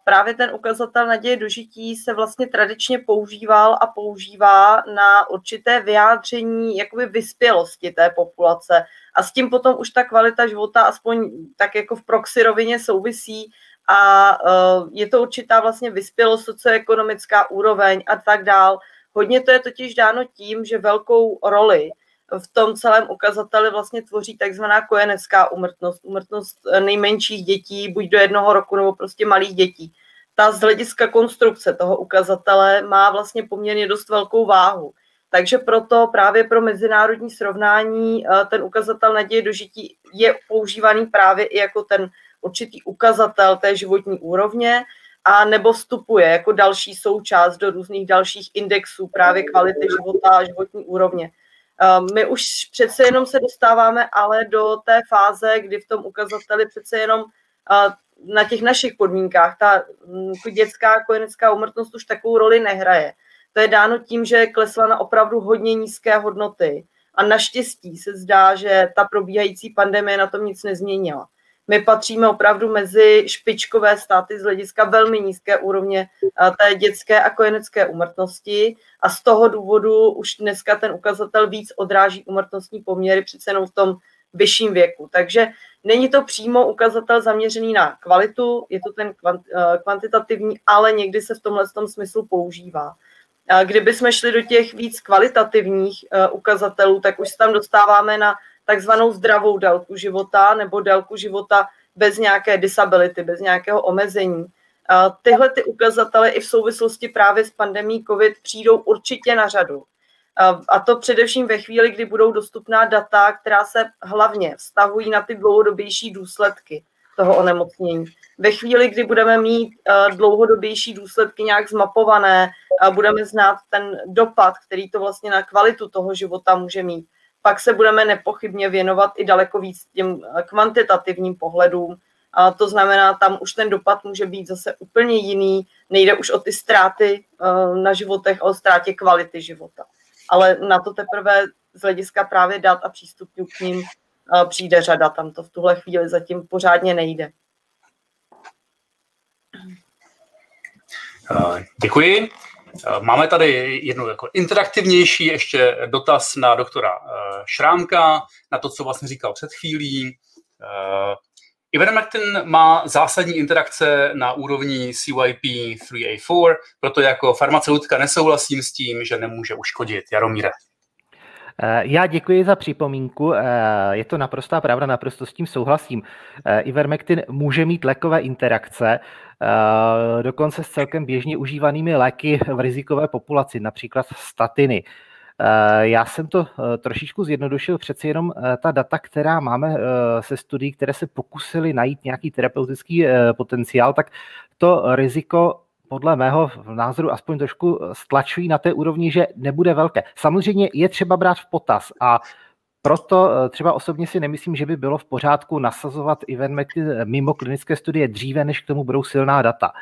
právě ten ukazatel naděje dožití se vlastně tradičně používal a používá na určité vyjádření jakoby vyspělosti té populace a s tím potom už ta kvalita života aspoň tak jako v proxy rovině souvisí a e, je to určitá vlastně vyspělost, socioekonomická úroveň a tak dál. Hodně to je totiž dáno tím, že velkou roli v tom celém ukazateli vlastně tvoří takzvaná kojenecká umrtnost, umrtnost nejmenších dětí, buď do jednoho roku nebo prostě malých dětí. Ta z hlediska konstrukce toho ukazatele má vlastně poměrně dost velkou váhu. Takže proto právě pro mezinárodní srovnání eh, ten ukazatel naděje dožití je používaný právě i jako ten určitý ukazatel té životní úrovně a nebo vstupuje jako další součást do různých dalších indexů právě kvality života a životní úrovně. Ehm, my už přece jenom se dostáváme ale do té fáze, kdy v tom ukazateli přece jenom na těch našich podmínkách ta mm, dětská kojenecká umrtnost už takovou roli nehraje. To je dáno tím, že klesla na opravdu hodně nízké hodnoty. A naštěstí se zdá, že ta probíhající pandemie na tom nic nezměnila. My patříme opravdu mezi špičkové státy z hlediska velmi nízké úrovně eh, té dětské a kojenecké umrtnosti a z toho důvodu už dneska ten ukazatel víc odráží umrtnostní poměry přece jenom v tom vyšším věku. Takže není to přímo ukazatel zaměřený na kvalitu, je to ten eh, kvantitativní, ale někdy se v tomhle tom smyslu používá. Kdyby jsme šli do těch víc kvalitativních eh, ukazatelů, tak už se tam dostáváme na takzvanou zdravou délku života nebo délku života bez nějaké disability, bez nějakého omezení. Tyhle ty ukazatele i v souvislosti právě s pandemí COVID přijdou určitě na řadu. A to především ve chvíli, kdy budou dostupná data, která se hlavně vztahují na ty dlouhodobější důsledky toho onemocnění. Ve chvíli, kdy budeme mít dlouhodobější důsledky nějak zmapované, budeme znát ten dopad, který to vlastně na kvalitu toho života může mít, pak se budeme nepochybně věnovat i daleko víc těm eh, kvantitativním pohledům. A to znamená, tam už ten dopad může být zase úplně jiný. Nejde už o ty ztráty eh, na životech, o ztrátě kvality života. Ale na to teprve z hlediska právě dat a přístupu k ním eh, přijde řada. Tam to v tuhle chvíli zatím pořádně nejde. Děkuji. Eh, máme tady jednu jako interaktivnější ještě dotaz na doktora eh, Šrámka, na to, co vlastně říkal před chvílí. Eh, Ivermectin má zásadní interakce na úrovni CYP3A4, proto jako farmaceutka nesouhlasím s tím, že nemůže uškodit. Jaromíre. Já děkuji za připomínku. Je to naprostá pravda, naprosto s tím souhlasím. Ivermectin může mít lékové interakce, Eh, dokonce s celkem běžně užívanými léky v rizikové populaci, například statiny. Eh, já jsem to eh, trošičku zjednodušil, přeci jenom ta data, která máme se studií, které se pokusily najít nějaký terapeutický potenciál, tak to riziko podle mého názoru aspoň trošku stlačují na té úrovni, že nebude velké. Samozřejmě je třeba brát v potaz a proto eh, třeba osobně si nemyslím, že by bylo v pořádku nasazovat Ivermectin mimo klinické studie dříve, než k tomu budou silná data.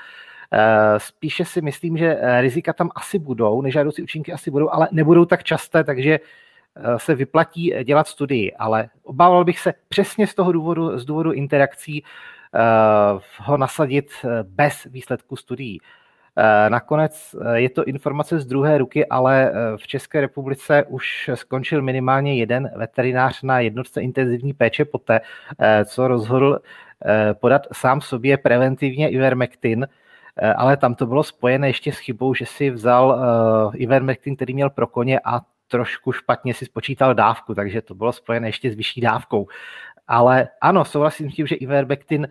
Spíše si myslím, že rizika tam asi budou, nežádoucí účinky asi budou, ale nebudou tak časté, takže se vyplatí dělat studii, ale obával bych se přesně z toho důvodu, z důvodu interakcí ho nasadit bez výsledku studií. Eh, nakonec eh, je to informace z druhé ruky, ale eh, v České republice už skončil minimálně jeden veterinář na jednotce intenzivní péče poté, co rozhodl podat sám sobě preventivně Ivermectin, ale tam to bylo spojené ještě s chybou, že si vzal Ivermectin, který měl pro koně a trošku špatně si spočítal dávku, takže to bylo spojené ještě s vyšší dávkou. Ale ano, souhlasím s tím, že Ivermectin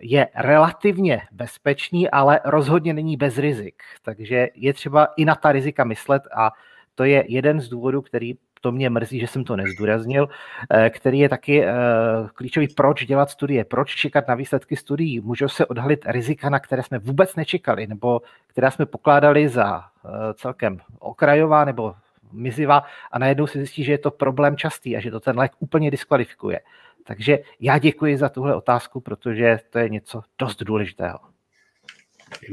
je relativně bezpečný, ale rozhodně není bez rizik. Takže je třeba i na ta rizika myslet a to je jeden z důvodů, který to mě mrzí, že jsem to nezdůraznil, eh, který je taky eh, klíčový, proč dělat studie, proč čekat na výsledky studií. Můžou se odhalit rizika, na které jsme vůbec nečekali, nebo která jsme pokládali za eh, celkem okrajová nebo mizivá a najednou se zjistí, že je to problém častý a že to ten lék úplně diskvalifikuje. Takže já děkuji za tuhle otázku, protože to je něco dost důležitého.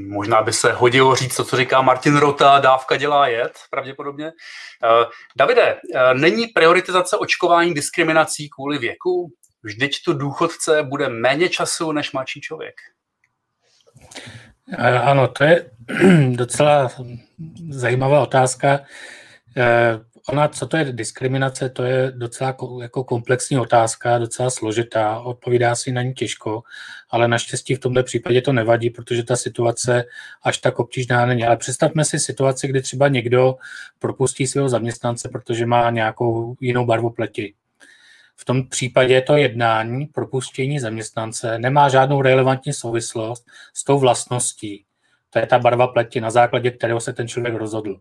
Možná by se hodilo říct to, co říká Martin Rota, dávka dělá jed, pravděpodobně. Uh, Davide, uh, není prioritizace očkování diskriminací kvůli věku? Vždyť tu důchodce bude méně času než mladší člověk. Uh, ano, to je <clears throat> docela zajímavá otázka ona, co to je diskriminace, to je docela jako komplexní otázka, docela složitá, odpovídá si na ní těžko, ale naštěstí v tomto případě to nevadí, protože ta situace až tak obtížná není. Ale představme si situaci, kdy třeba někdo propustí svého zaměstnance, protože má nějakou jinou barvu pleti. V tom případě to jednání, propuštění zaměstnance, nemá žádnou relevantní souvislost s tou vlastností. To je ta barva pleti, na základě kterého se ten člověk rozhodl.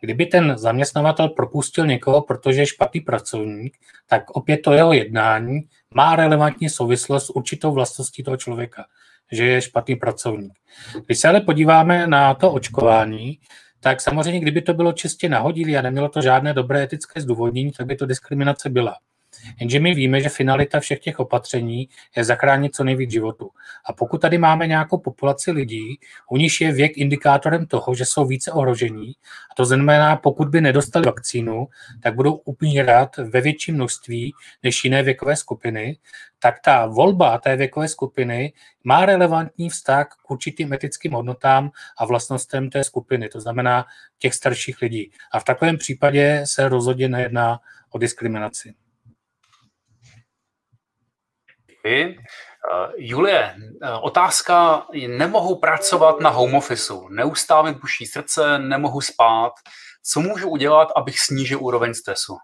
Kdyby ten zaměstnavatel propustil někoho, protože je špatný pracovník, tak opět to jeho jednání má relevantní souvislost s určitou vlastností toho člověka, že je špatný pracovník. Když se ale podíváme na to očkování, tak samozřejmě, kdyby to bylo čistě nahodilé a nemělo to žádné dobré etické zdůvodnění, tak by to diskriminace byla. Jenže my víme, že finalita všech těch opatření je zachránit co nejvíc životu. A pokud tady máme nějakou populaci lidí, u nich je věk indikátorem toho, že jsou více ohrožení, a to znamená, pokud by nedostali vakcínu, tak budou umírat ve větším množství než jiné věkové skupiny, tak ta volba té věkové skupiny má relevantní vztah k určitým etickým hodnotám a vlastnostem té skupiny, to znamená těch starších lidí. A v takovém případě se rozhodně nejedná o diskriminaci. Děkuji. Uh, Julie, uh, otázka, nemohu pracovat na home officeu, neustále mi puší srdce, nemohu spát. Co můžu udělat, abych snížil úroveň stresu?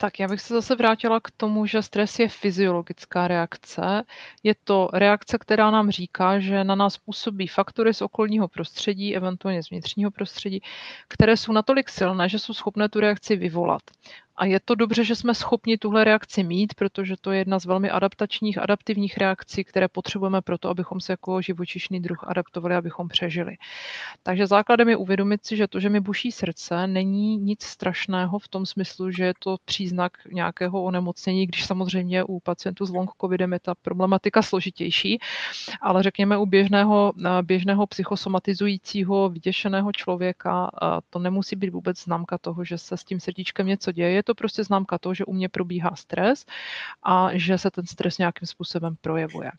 Tak já bych se zase vrátila k tomu, že stres je fyziologická reakce. Je to reakce, která nám říká, že na nás působí faktory z okolního prostředí, eventuálně z vnitřního prostředí, které jsou natolik silné, že jsou schopné tu reakci vyvolat. A je to dobře, že jsme schopni tuhle reakci mít, protože to je jedna z velmi adaptačních, adaptivních reakcí, které potřebujeme pro to, abychom se jako živočišný druh adaptovali, abychom přežili. Takže základem je uvědomit si, že to, že mi buší srdce, není nic strašného v tom smyslu, že je to příznak nějakého onemocnění, když samozřejmě u pacientů s long covidem je ta problematika složitější, ale řekněme u běžného, běžného psychosomatizujícího, vyděšeného člověka to nemusí být vůbec známka toho, že se s tím srdíčkem něco děje. To prostě známka toho, že u mě probíhá stres a že se ten stres nějakým způsobem projevuje.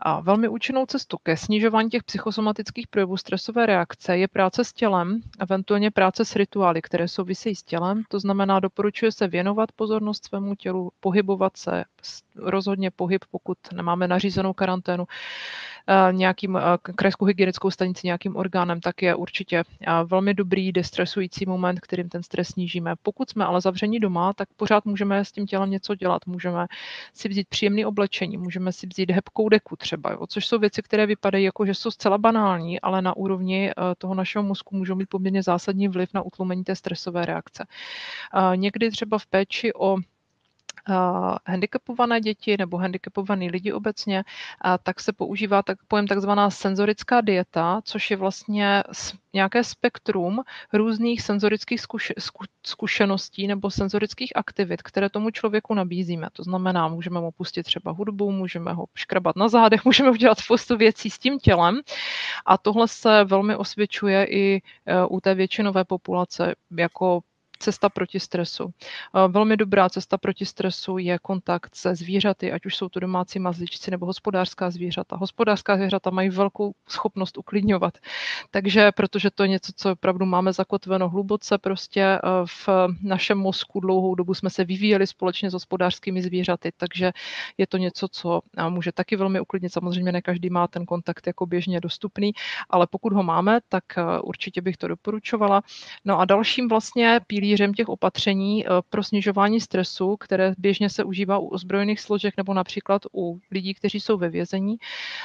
A velmi účinnou cestou ke snižování těch psychosomatických projevů stresové reakce je práce s tělem, eventuálně práce s rituály, které souvisejí s tělem. To znamená, doporučuje se věnovat pozornost svému tělu, pohybovat se, rozhodně pohyb, pokud nemáme nařízenou karanténu, nějakým eh, krajskou hygienickou stanici, nějakým orgánem, tak je určitě eh, velmi dobrý destresující moment, kterým ten stres snížíme. Pokud jsme ale zavření doma, tak pořád můžeme s tím tělem něco dělat. Můžeme si vzít příjemné oblečení, můžeme si vzít hebkou deku třeba, jo, což jsou věci, které vypadají jako, že jsou zcela banální, ale na úrovni toho našeho mozku můžou mít poměrně zásadní vliv na utlumení té stresové reakce. Někdy třeba v péči o handicapované děti nebo handicapovaný lidi obecně, tak se používá tak, pojem takzvaná senzorická dieta, což je vlastně nějaké spektrum různých senzorických zkuš, zkušeností nebo senzorických aktivit, které tomu člověku nabízíme. To znamená, můžeme mu pustit třeba hudbu, můžeme ho škrabat na zádech, <laughs> můžeme udělat spoustu věcí s tím tělem. A tohle se velmi osvědčuje i e, u té většinové populace jako cesta proti stresu. Velmi dobrá cesta proti stresu je kontakt se zvířaty, ať už jsou to domácí mazličci nebo hospodářská zvířata. Hospodářská zvířata mají velkou schopnost uklidňovat, takže protože to je něco, co opravdu máme zakotveno hluboce prostě e, v našem mozku dlouhou dobu jsme se vyvíjeli společně s hospodářskými zvířaty, takže je to něco, co může taky velmi uklidnit. Samozřejmě ne každý má ten kontakt jako běžně dostupný, ale pokud ho máme, tak určitě bych to doporučovala. No a dalším vlastně pílí pilířem těch opatření eh, pro snižování stresu, které běžně se užívá u ozbrojených složek nebo například u lidí, kteří jsou ve vězení,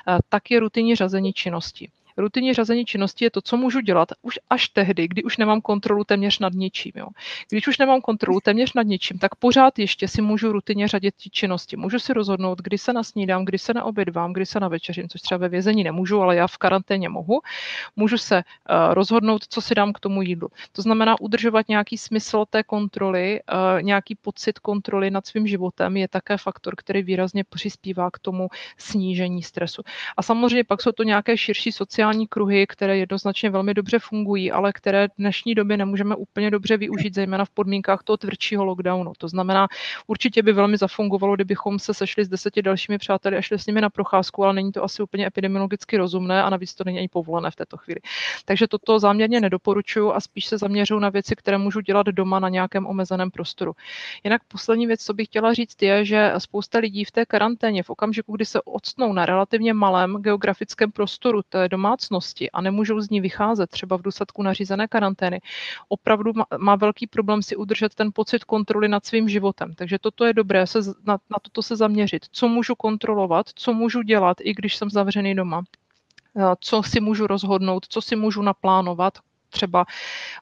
eh, tak je rutinní řazení činnosti rutinní řazení činnosti je to, co můžu dělat už až tehdy, kdy už nemám kontrolu téměř nad ničím. Jo. Když už nemám kontrolu téměř nad ničím, tak pořád ještě si můžu rutině řadit ty činnosti. Můžu si rozhodnout, kdy se nasnídám, kdy se naobědvám, kdy se navečeřím, což třeba ve vězení nemůžu, ale já v karanténě mohu. Můžu se uh, rozhodnout, co si dám k tomu jídlu. To znamená udržovat nějaký smysl té kontroly, uh, nějaký pocit kontroly nad svým životem je také faktor, který výrazně přispívá k tomu snížení stresu. A samozřejmě pak jsou to nějaké širší sociální sociální kruhy, které jednoznačně velmi dobře fungují, ale které v dnešní době nemůžeme úplně dobře využít, zejména v podmínkách toho tvrdšího lockdownu. To znamená, určitě by velmi zafungovalo, kdybychom se sešli s deseti dalšími přáteli a šli s nimi na procházku, ale není to asi úplně epidemiologicky rozumné a navíc to není ani povolené v této chvíli. Takže toto záměrně nedoporučuju a spíš se zaměřuju na věci, které můžu dělat doma na nějakém omezeném prostoru. Jinak poslední věc, co bych chtěla říct, je, že spousta lidí v té karanténě, v okamžiku, kdy se odstnou na relativně malém geografickém prostoru té doma domácnosti a nemůžou z ní vycházet třeba v důsledku nařízené karantény, opravdu má, má velký problém si udržet ten pocit kontroly nad svým životem. Takže toto je dobré se, na, na toto se zaměřit. Co můžu kontrolovat, co můžu dělat, i když jsem zavřený doma co si můžu rozhodnout, co si můžu naplánovat, třeba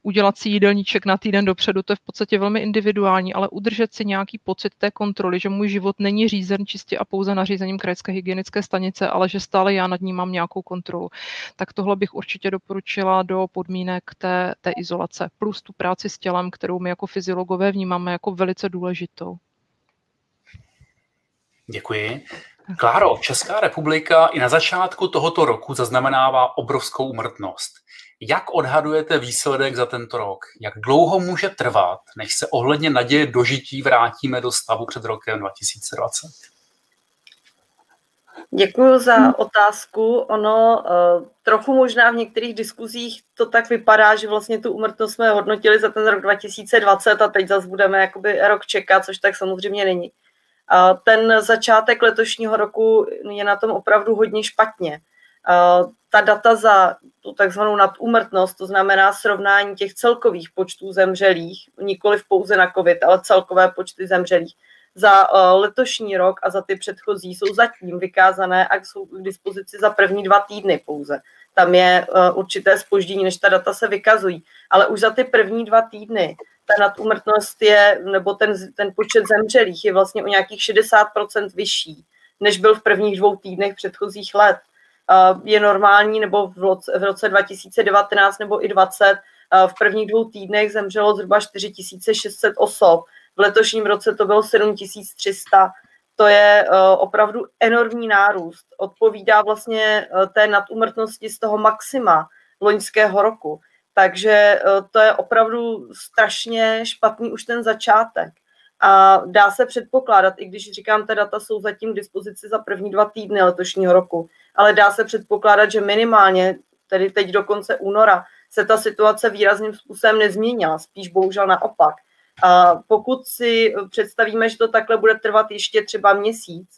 udělat si jídelníček na týden dopředu, to je v podstatě velmi individuální, ale udržet si nějaký pocit té kontroly, že můj život není řízen čistě a pouze nařízením krajské hygienické stanice, ale že stále já nad ním mám nějakou kontrolu. Tak tohle bych určitě doporučila do podmínek té, té izolace, plus tu práci s tělem, kterou my jako fyziologové vnímáme jako velice důležitou. Děkuji. Kláro, Česká republika i na začátku tohoto roku zaznamenává obrovskou umrtnost. Jak odhadujete výsledek za tento rok? Jak dlouho může trvat, než se ohledně naděje dožití vrátíme do stavu před rokem 2020? Děkuji za otázku. Ono uh, trochu možná v některých diskuzích to tak vypadá, že vlastně tu umrtnost jsme hodnotili za ten rok 2020 a teď zase budeme jakoby rok čekat, což tak samozřejmě není. Ten začátek letošního roku je na tom opravdu hodně špatně. Ta data za tu takzvanou nadúmrtnost, to znamená srovnání těch celkových počtů zemřelých, nikoli pouze na COVID, ale celkové počty zemřelých, za uh, letošní rok a za ty předchozí jsou zatím vykázané a jsou k dispozici za první dva týdny pouze. Tam je uh, určité spoždění, než ta data se vykazují. Ale už za ty první dva týdny ta nadúmrtnost je, nebo ten, ten počet zemřelých je vlastně o nějakých 60% vyšší, než byl v prvních dvou týdnech předchozích let je normální, nebo v roce, v roce 2019 nebo i 20 v prvních dvou týdnech zemřelo zhruba 4600 osob. V letošním roce to bylo 7300. To je opravdu enormní nárůst. Odpovídá vlastně té nadumrtnosti z toho maxima loňského roku. Takže to je opravdu strašně špatný už ten začátek. A dá se předpokládat, i když říkám, ta data jsou zatím k dispozici za první dva týdny letošního roku, ale dá se předpokládat, že minimálně, tedy teď do konce února, se ta situace výrazným způsobem nezměnila, spíš bohužel naopak. A pokud si představíme, že to takhle bude trvat ještě třeba měsíc,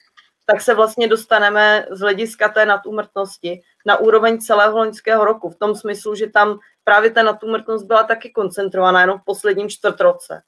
tak se vlastně dostaneme z hlediska té nadúmrtnosti na úroveň celého loňského roku. V tom smyslu, že tam právě ta nadúmrtnost byla taky koncentrovaná jenom v posledním čtvrtroce.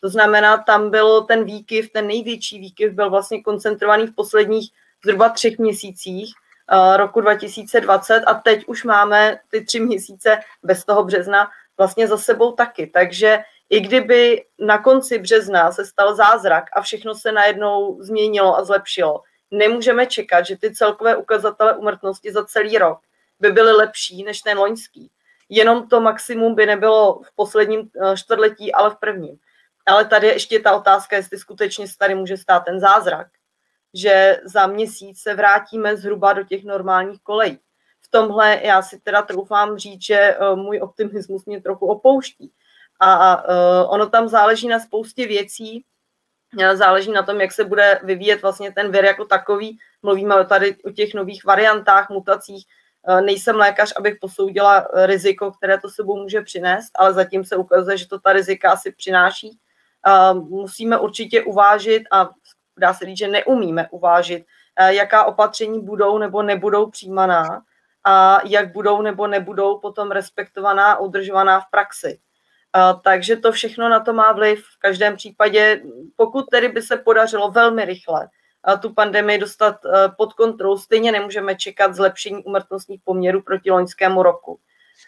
To znamená, tam byl ten výkyv, ten největší výkyv byl vlastně koncentrovaný v posledních zhruba třech měsících uh, roku 2020 a teď už máme ty tři měsíce bez toho března vlastně za sebou taky. Takže i kdyby na konci března se stal zázrak a všechno se najednou změnilo a zlepšilo, nemůžeme čekat, že ty celkové ukazatele umrtnosti za celý rok by byly lepší než ten loňský. Jenom to maximum by nebylo v posledním eh, čtvrtletí, ale v prvním. Ale tady ještě ta otázka, jestli skutečně se tady může stát ten zázrak, že za měsíc se vrátíme zhruba do těch normálních kolejí. V tomhle já si teda troufám říct, že eh, můj optimismus mě trochu opouští. A eh, ono tam záleží na spoustě věcí, záleží na tom, jak se bude vyvíjet vlastně ten vir jako takový. Mluvíme tady o těch nových variantách, mutacích. Nejsem lékař, abych posoudila riziko, které to sebou může přinést, ale zatím se ukazuje, že to ta rizika asi přináší musíme určitě uvážit a dá se říct, že neumíme uvážit, eh, jaká opatření budou nebo nebudou přijímaná a jak budou nebo nebudou potom respektovaná udržovaná v praxi. Takže to všechno na to má vliv. V každém případě, pokud tedy by se podařilo velmi rychle tu pandemii dostat eh, pod kontrolu, stejně nemůžeme čekat zlepšení umrtnostních poměrů proti loňskému roku.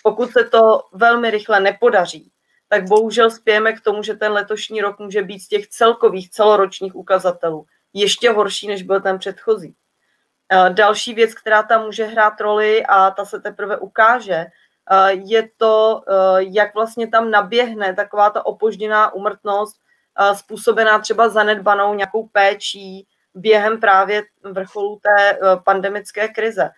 Pokud se to velmi rychle nepodaří, tak bohužel spějeme k tomu, že ten letošní rok může být z těch celkových celoročních ukazatelů ještě horší, než byl ten předchozí. Další věc, která tam může hrát roli a ta se teprve ukáže, je to, jak vlastně tam naběhne taková ta opožděná umrtnost, způsobená třeba zanedbanou nějakou péčí během právě vrcholu té pandemické krize.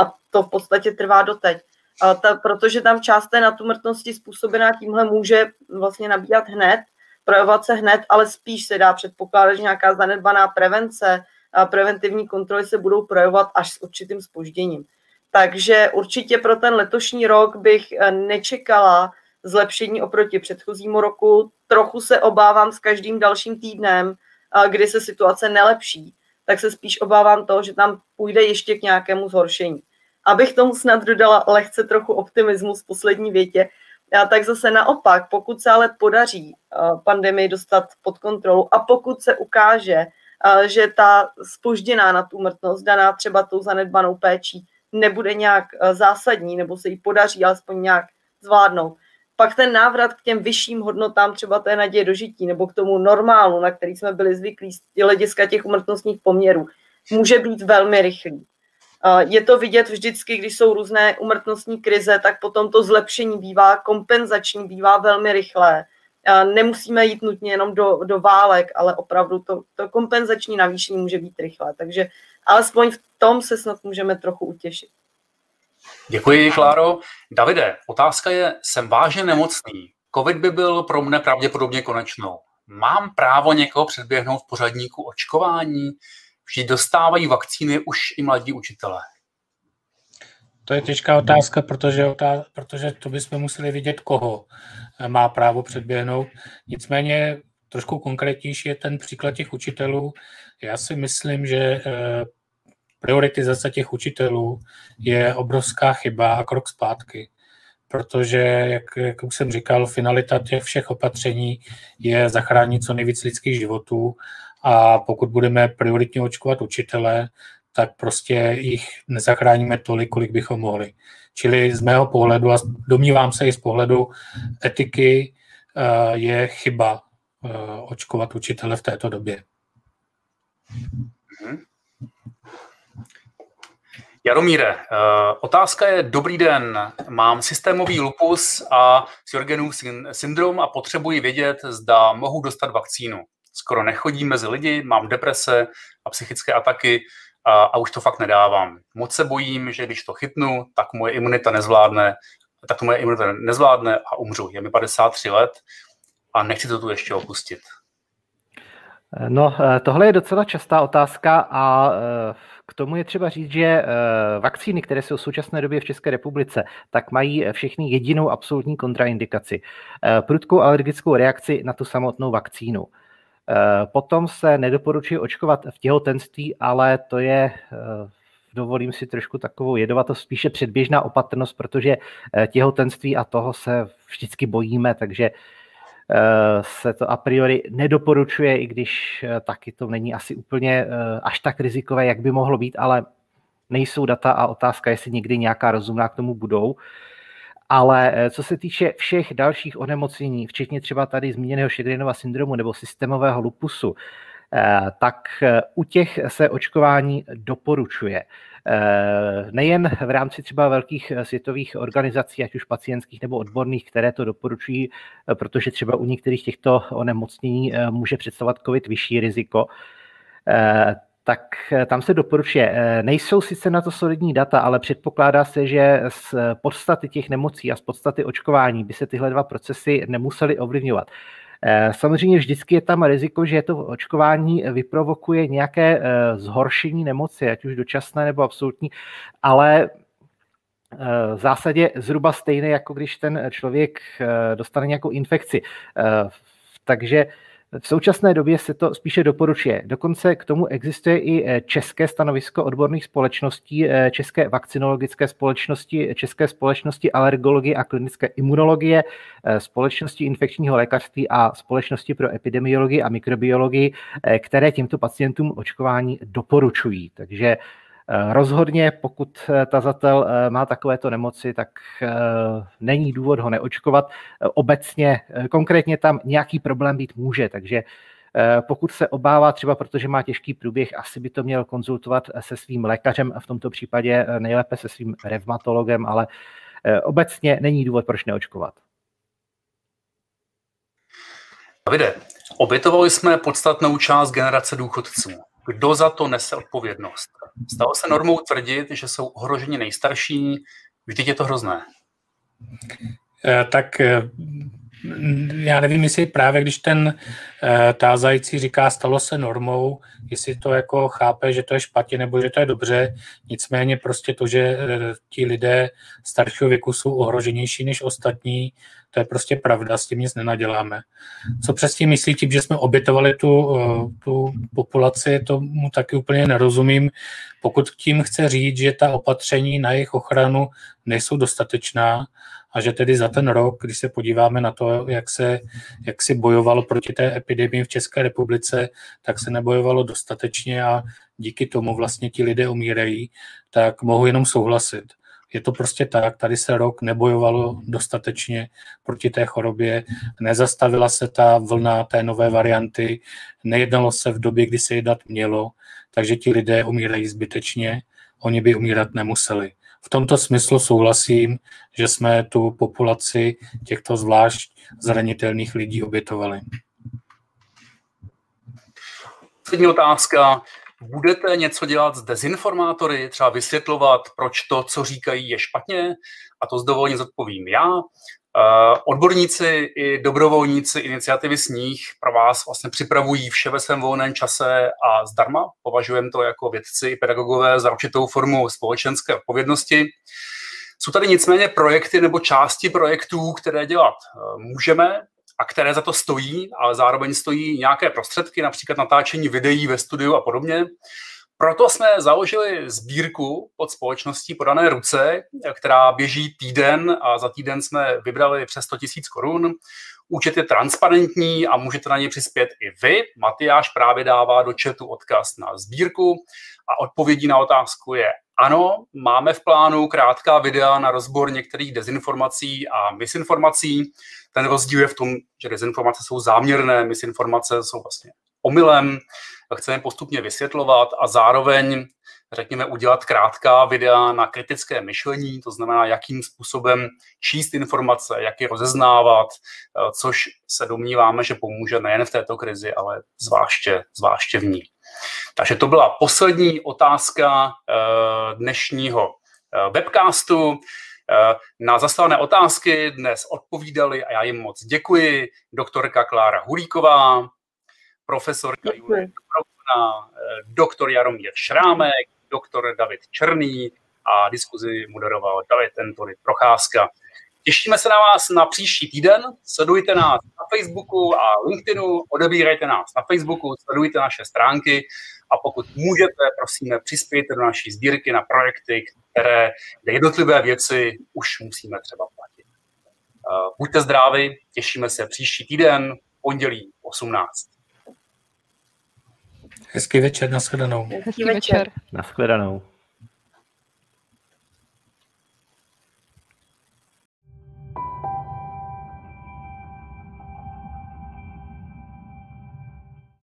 A to v podstatě trvá doteď a ta, protože tam část té natúmrtnosti způsobená tímhle může vlastně nabíhat hned, projevovat se hned, ale spíš se dá předpokládat, že nějaká zanedbaná prevence a preventivní kontroly se budou projevovat až s určitým spožděním. Takže určitě pro ten letošní rok bych eh, nečekala zlepšení oproti předchozímu roku. Trochu se obávám s každým dalším týdnem, kdy se situace nelepší, tak se spíš obávám toho, že tam půjde ještě k nějakému zhoršení abych tomu snad dodala lehce trochu optimismus v poslední větě, tak zase naopak, pokud se ale podaří pandemii dostat pod kontrolu a pokud se ukáže, že ta spožděná na daná třeba tou zanedbanou péčí, nebude nějak zásadní, nebo se jí podaří alespoň nějak zvládnout, pak ten návrat k těm vyšším hodnotám, třeba té naděje dožití, nebo k tomu normálu, na který jsme byli zvyklí z hlediska těch umrtnostních poměrů, může být velmi rychlý. Je to vidět vždycky, když jsou různé umrtnostní krize, tak potom to zlepšení bývá kompenzační, bývá velmi rychlé. Nemusíme jít nutně jenom do, do válek, ale opravdu to, to kompenzační navýšení může být rychlé. Takže alespoň v tom se snad můžeme trochu utěšit. Děkuji, Kláro. Davide, otázka je, jsem vážně nemocný. Covid by byl pro mne pravděpodobně konečnou. Mám právo někoho předběhnout v pořadníku očkování? že dostávají vakcíny už i mladí učitelé? To je těžká otázka, protože, protože to bychom museli vidět, koho má právo předběhnout. Nicméně trošku konkrétnější je ten příklad těch učitelů. Já si myslím, že eh, prioritizace těch učitelů je obrovská chyba a krok zpátky. Protože, jak, jak už jsem říkal, finalita těch všech opatření je zachránit co nejvíc lidských životů a pokud budeme prioritně očkovat učitele, tak prostě jich nezachráníme tolik, kolik bychom mohli. Čili z mého pohledu, a domnívám se i z pohledu etiky, eh, je chyba eh, očkovat učitele v této době. Mhm. Jaromíre, eh, otázka je, dobrý den, mám systémový lupus a Sjorgenův syndrom a potřebuji vědět, zda mohu dostat vakcínu skoro nechodím mezi lidi, mám deprese a psychické ataky a, a už to fakt nedávám. Moc se bojím, že když to chytnu, tak moje imunita nezvládne, tak to moje imunita nezvládne a umřu. Je mi 53 let a nechci to tu ještě opustit. No, eh, tohle je docela častá otázka a eh, k tomu je třeba říct, že eh, vakcíny, které jsou v současné době v České republice, tak mají všechny jedinou absolutní kontraindikaci. Prudkou alergickou reakci na tu samotnou vakcínu. Eh, potom se nedoporučuje očkovat v těhotenství, ale to je, eh, dovolím si trošku takovou jedovatost, spíše předběžná opatrnost, protože eh, těhotenství a toho se vždycky bojíme, takže se to a priori nedoporučuje, i když taky to není asi úplně až tak rizikové, jak by mohlo být, ale nejsou data a otázka, jestli někdy nějaká rozumná k tomu budou. Ale co se týče všech dalších onemocnění, včetně třeba tady zmíněného Šegrinova syndromu nebo systémového lupusu, tak u těch se očkování doporučuje. Nejen v rámci třeba velkých světových organizací, ať už pacientských nebo odborných, které to doporučují, protože třeba u některých těchto onemocnění může představovat COVID vyšší riziko, tak tam se doporučuje. Nejsou sice na to solidní data, ale předpokládá se, že z podstaty těch nemocí a z podstaty očkování by se tyhle dva procesy nemusely ovlivňovat. Eh, samozřejmě vždycky je tam riziko, že to očkování vyprovokuje nějaké eh, zhoršení nemoci, ať už dočasné nebo absolutní, ale eh, v zásadě zhruba stejné, jako když ten člověk dostane nějakou infekci. Takže v současné době se to spíše doporučuje. Dokonce k tomu existuje i eh, české stanovisko odborných společností, eh, České vakcinologické společnosti, České společnosti alergologie a klinické imunologie, eh, společnosti infekčního lékařství a společnosti pro epidemiologii a mikrobiologii, které těmto pacientům očkování doporučují. Takže rozhodně, pokud eh, tazatel eh, má takovéto nemoci, tak není důvod ho neočkovat. Obecně, konkrétně tam nějaký problém být může, takže pokud se obává třeba, protože má těžký průběh, asi by to měl konzultovat se svým lékařem, v tomto případě nejlépe se svým revmatologem, ale obecně není důvod, proč neočkovat. Davide, obětovali jsme podstatnou část generace důchodců. Kdo za to nese odpovědnost? Stalo se normou tvrdit, že jsou ohroženi nejstarší. Vždyť je to hrozné. Eh, tak eh, já nevím, jestli právě když ten eh, tázající říká, stalo se normou, jestli to jako chápe, že to je špatně nebo že to je dobře. Nicméně prostě to, že ti lidé staršího věku jsou ohroženější než ostatní, to je prostě pravda, s tím nic nenaděláme. Co přesně myslí tím, že jsme obětovali tu, tu populaci, tomu taky úplně nerozumím. Pokud tím chce říct, že ta opatření na jejich ochranu nejsou dostatečná a že tedy za ten rok, když se podíváme na to, jak se jak si bojovalo proti té epidemii v České republice, tak se nebojovalo dostatečně a díky tomu vlastně ti lidé umírají, tak mohu jenom souhlasit. Je to prostě tak, tady se rok nebojovalo dostatečně proti té chorobě, nezastavila se ta vlna té nové varianty, nejednalo se v době, kdy se jednat mělo, takže ti lidé umírají zbytečně, oni by umírat nemuseli. V tomto smyslu souhlasím, že jsme tu populaci těchto zvlášť zranitelných lidí obětovali. Poslední otázka. Budete něco dělat s dezinformátory, třeba vysvětlovat, proč to, co říkají, je špatně? A to s dovolením zodpovím já. Uh, odborníci i dobrovolníci iniciativy Sníh pro vás vlastně připravují vše ve svém volném čase a zdarma. Považujeme to jako vědci i pedagogové za určitou formu společenské odpovědnosti. Jsou tady nicméně projekty nebo části projektů, které dělat uh, můžeme a které za to stojí, ale zároveň stojí nějaké prostředky, například natáčení videí ve studiu a podobně. Proto jsme založili sbírku pod společností Podané ruce, která běží týden a za týden jsme vybrali přes 100 000 korun. Účet je transparentní a můžete na něj přispět i vy. Matyáš právě dává do chatu odkaz na sbírku a odpovědí na otázku je ano, máme v plánu krátká videa na rozbor některých dezinformací a misinformací. Ten rozdíl je v tom, že dezinformace jsou záměrné, misinformace jsou vlastně omylem chceme postupně vysvětlovat a zároveň, řekněme, udělat krátká videa na kritické myšlení, to znamená, jakým způsobem číst informace, jak je rozeznávat, eh, což se domníváme, že pomůže nejen v této krizi, ale zvláště, zvláště v ní. Takže to byla poslední otázka eh, dnešního eh, webcastu. Na zaslané otázky dnes odpovídali a já jim moc děkuji doktorka Klára Hulíková, profesorka Julie Dobrovna, eh, doktor Jaromír Šrámek, doktor David Černý a diskuzi moderoval David Antony Procházka. Těšíme se na vás na příští týden. Sledujte nás na Facebooku a LinkedInu, odebírejte nás na Facebooku, sledujte naše stránky a pokud můžete, prosíme, přispějte do naší sbírky na projekty, které, kde jednotlivé věci už musíme třeba platit. Eh, buďte zdraví, těšíme se příští týden, pondělí 18. Hezký večer, nashledanou. Hezký večer. Nashledanou.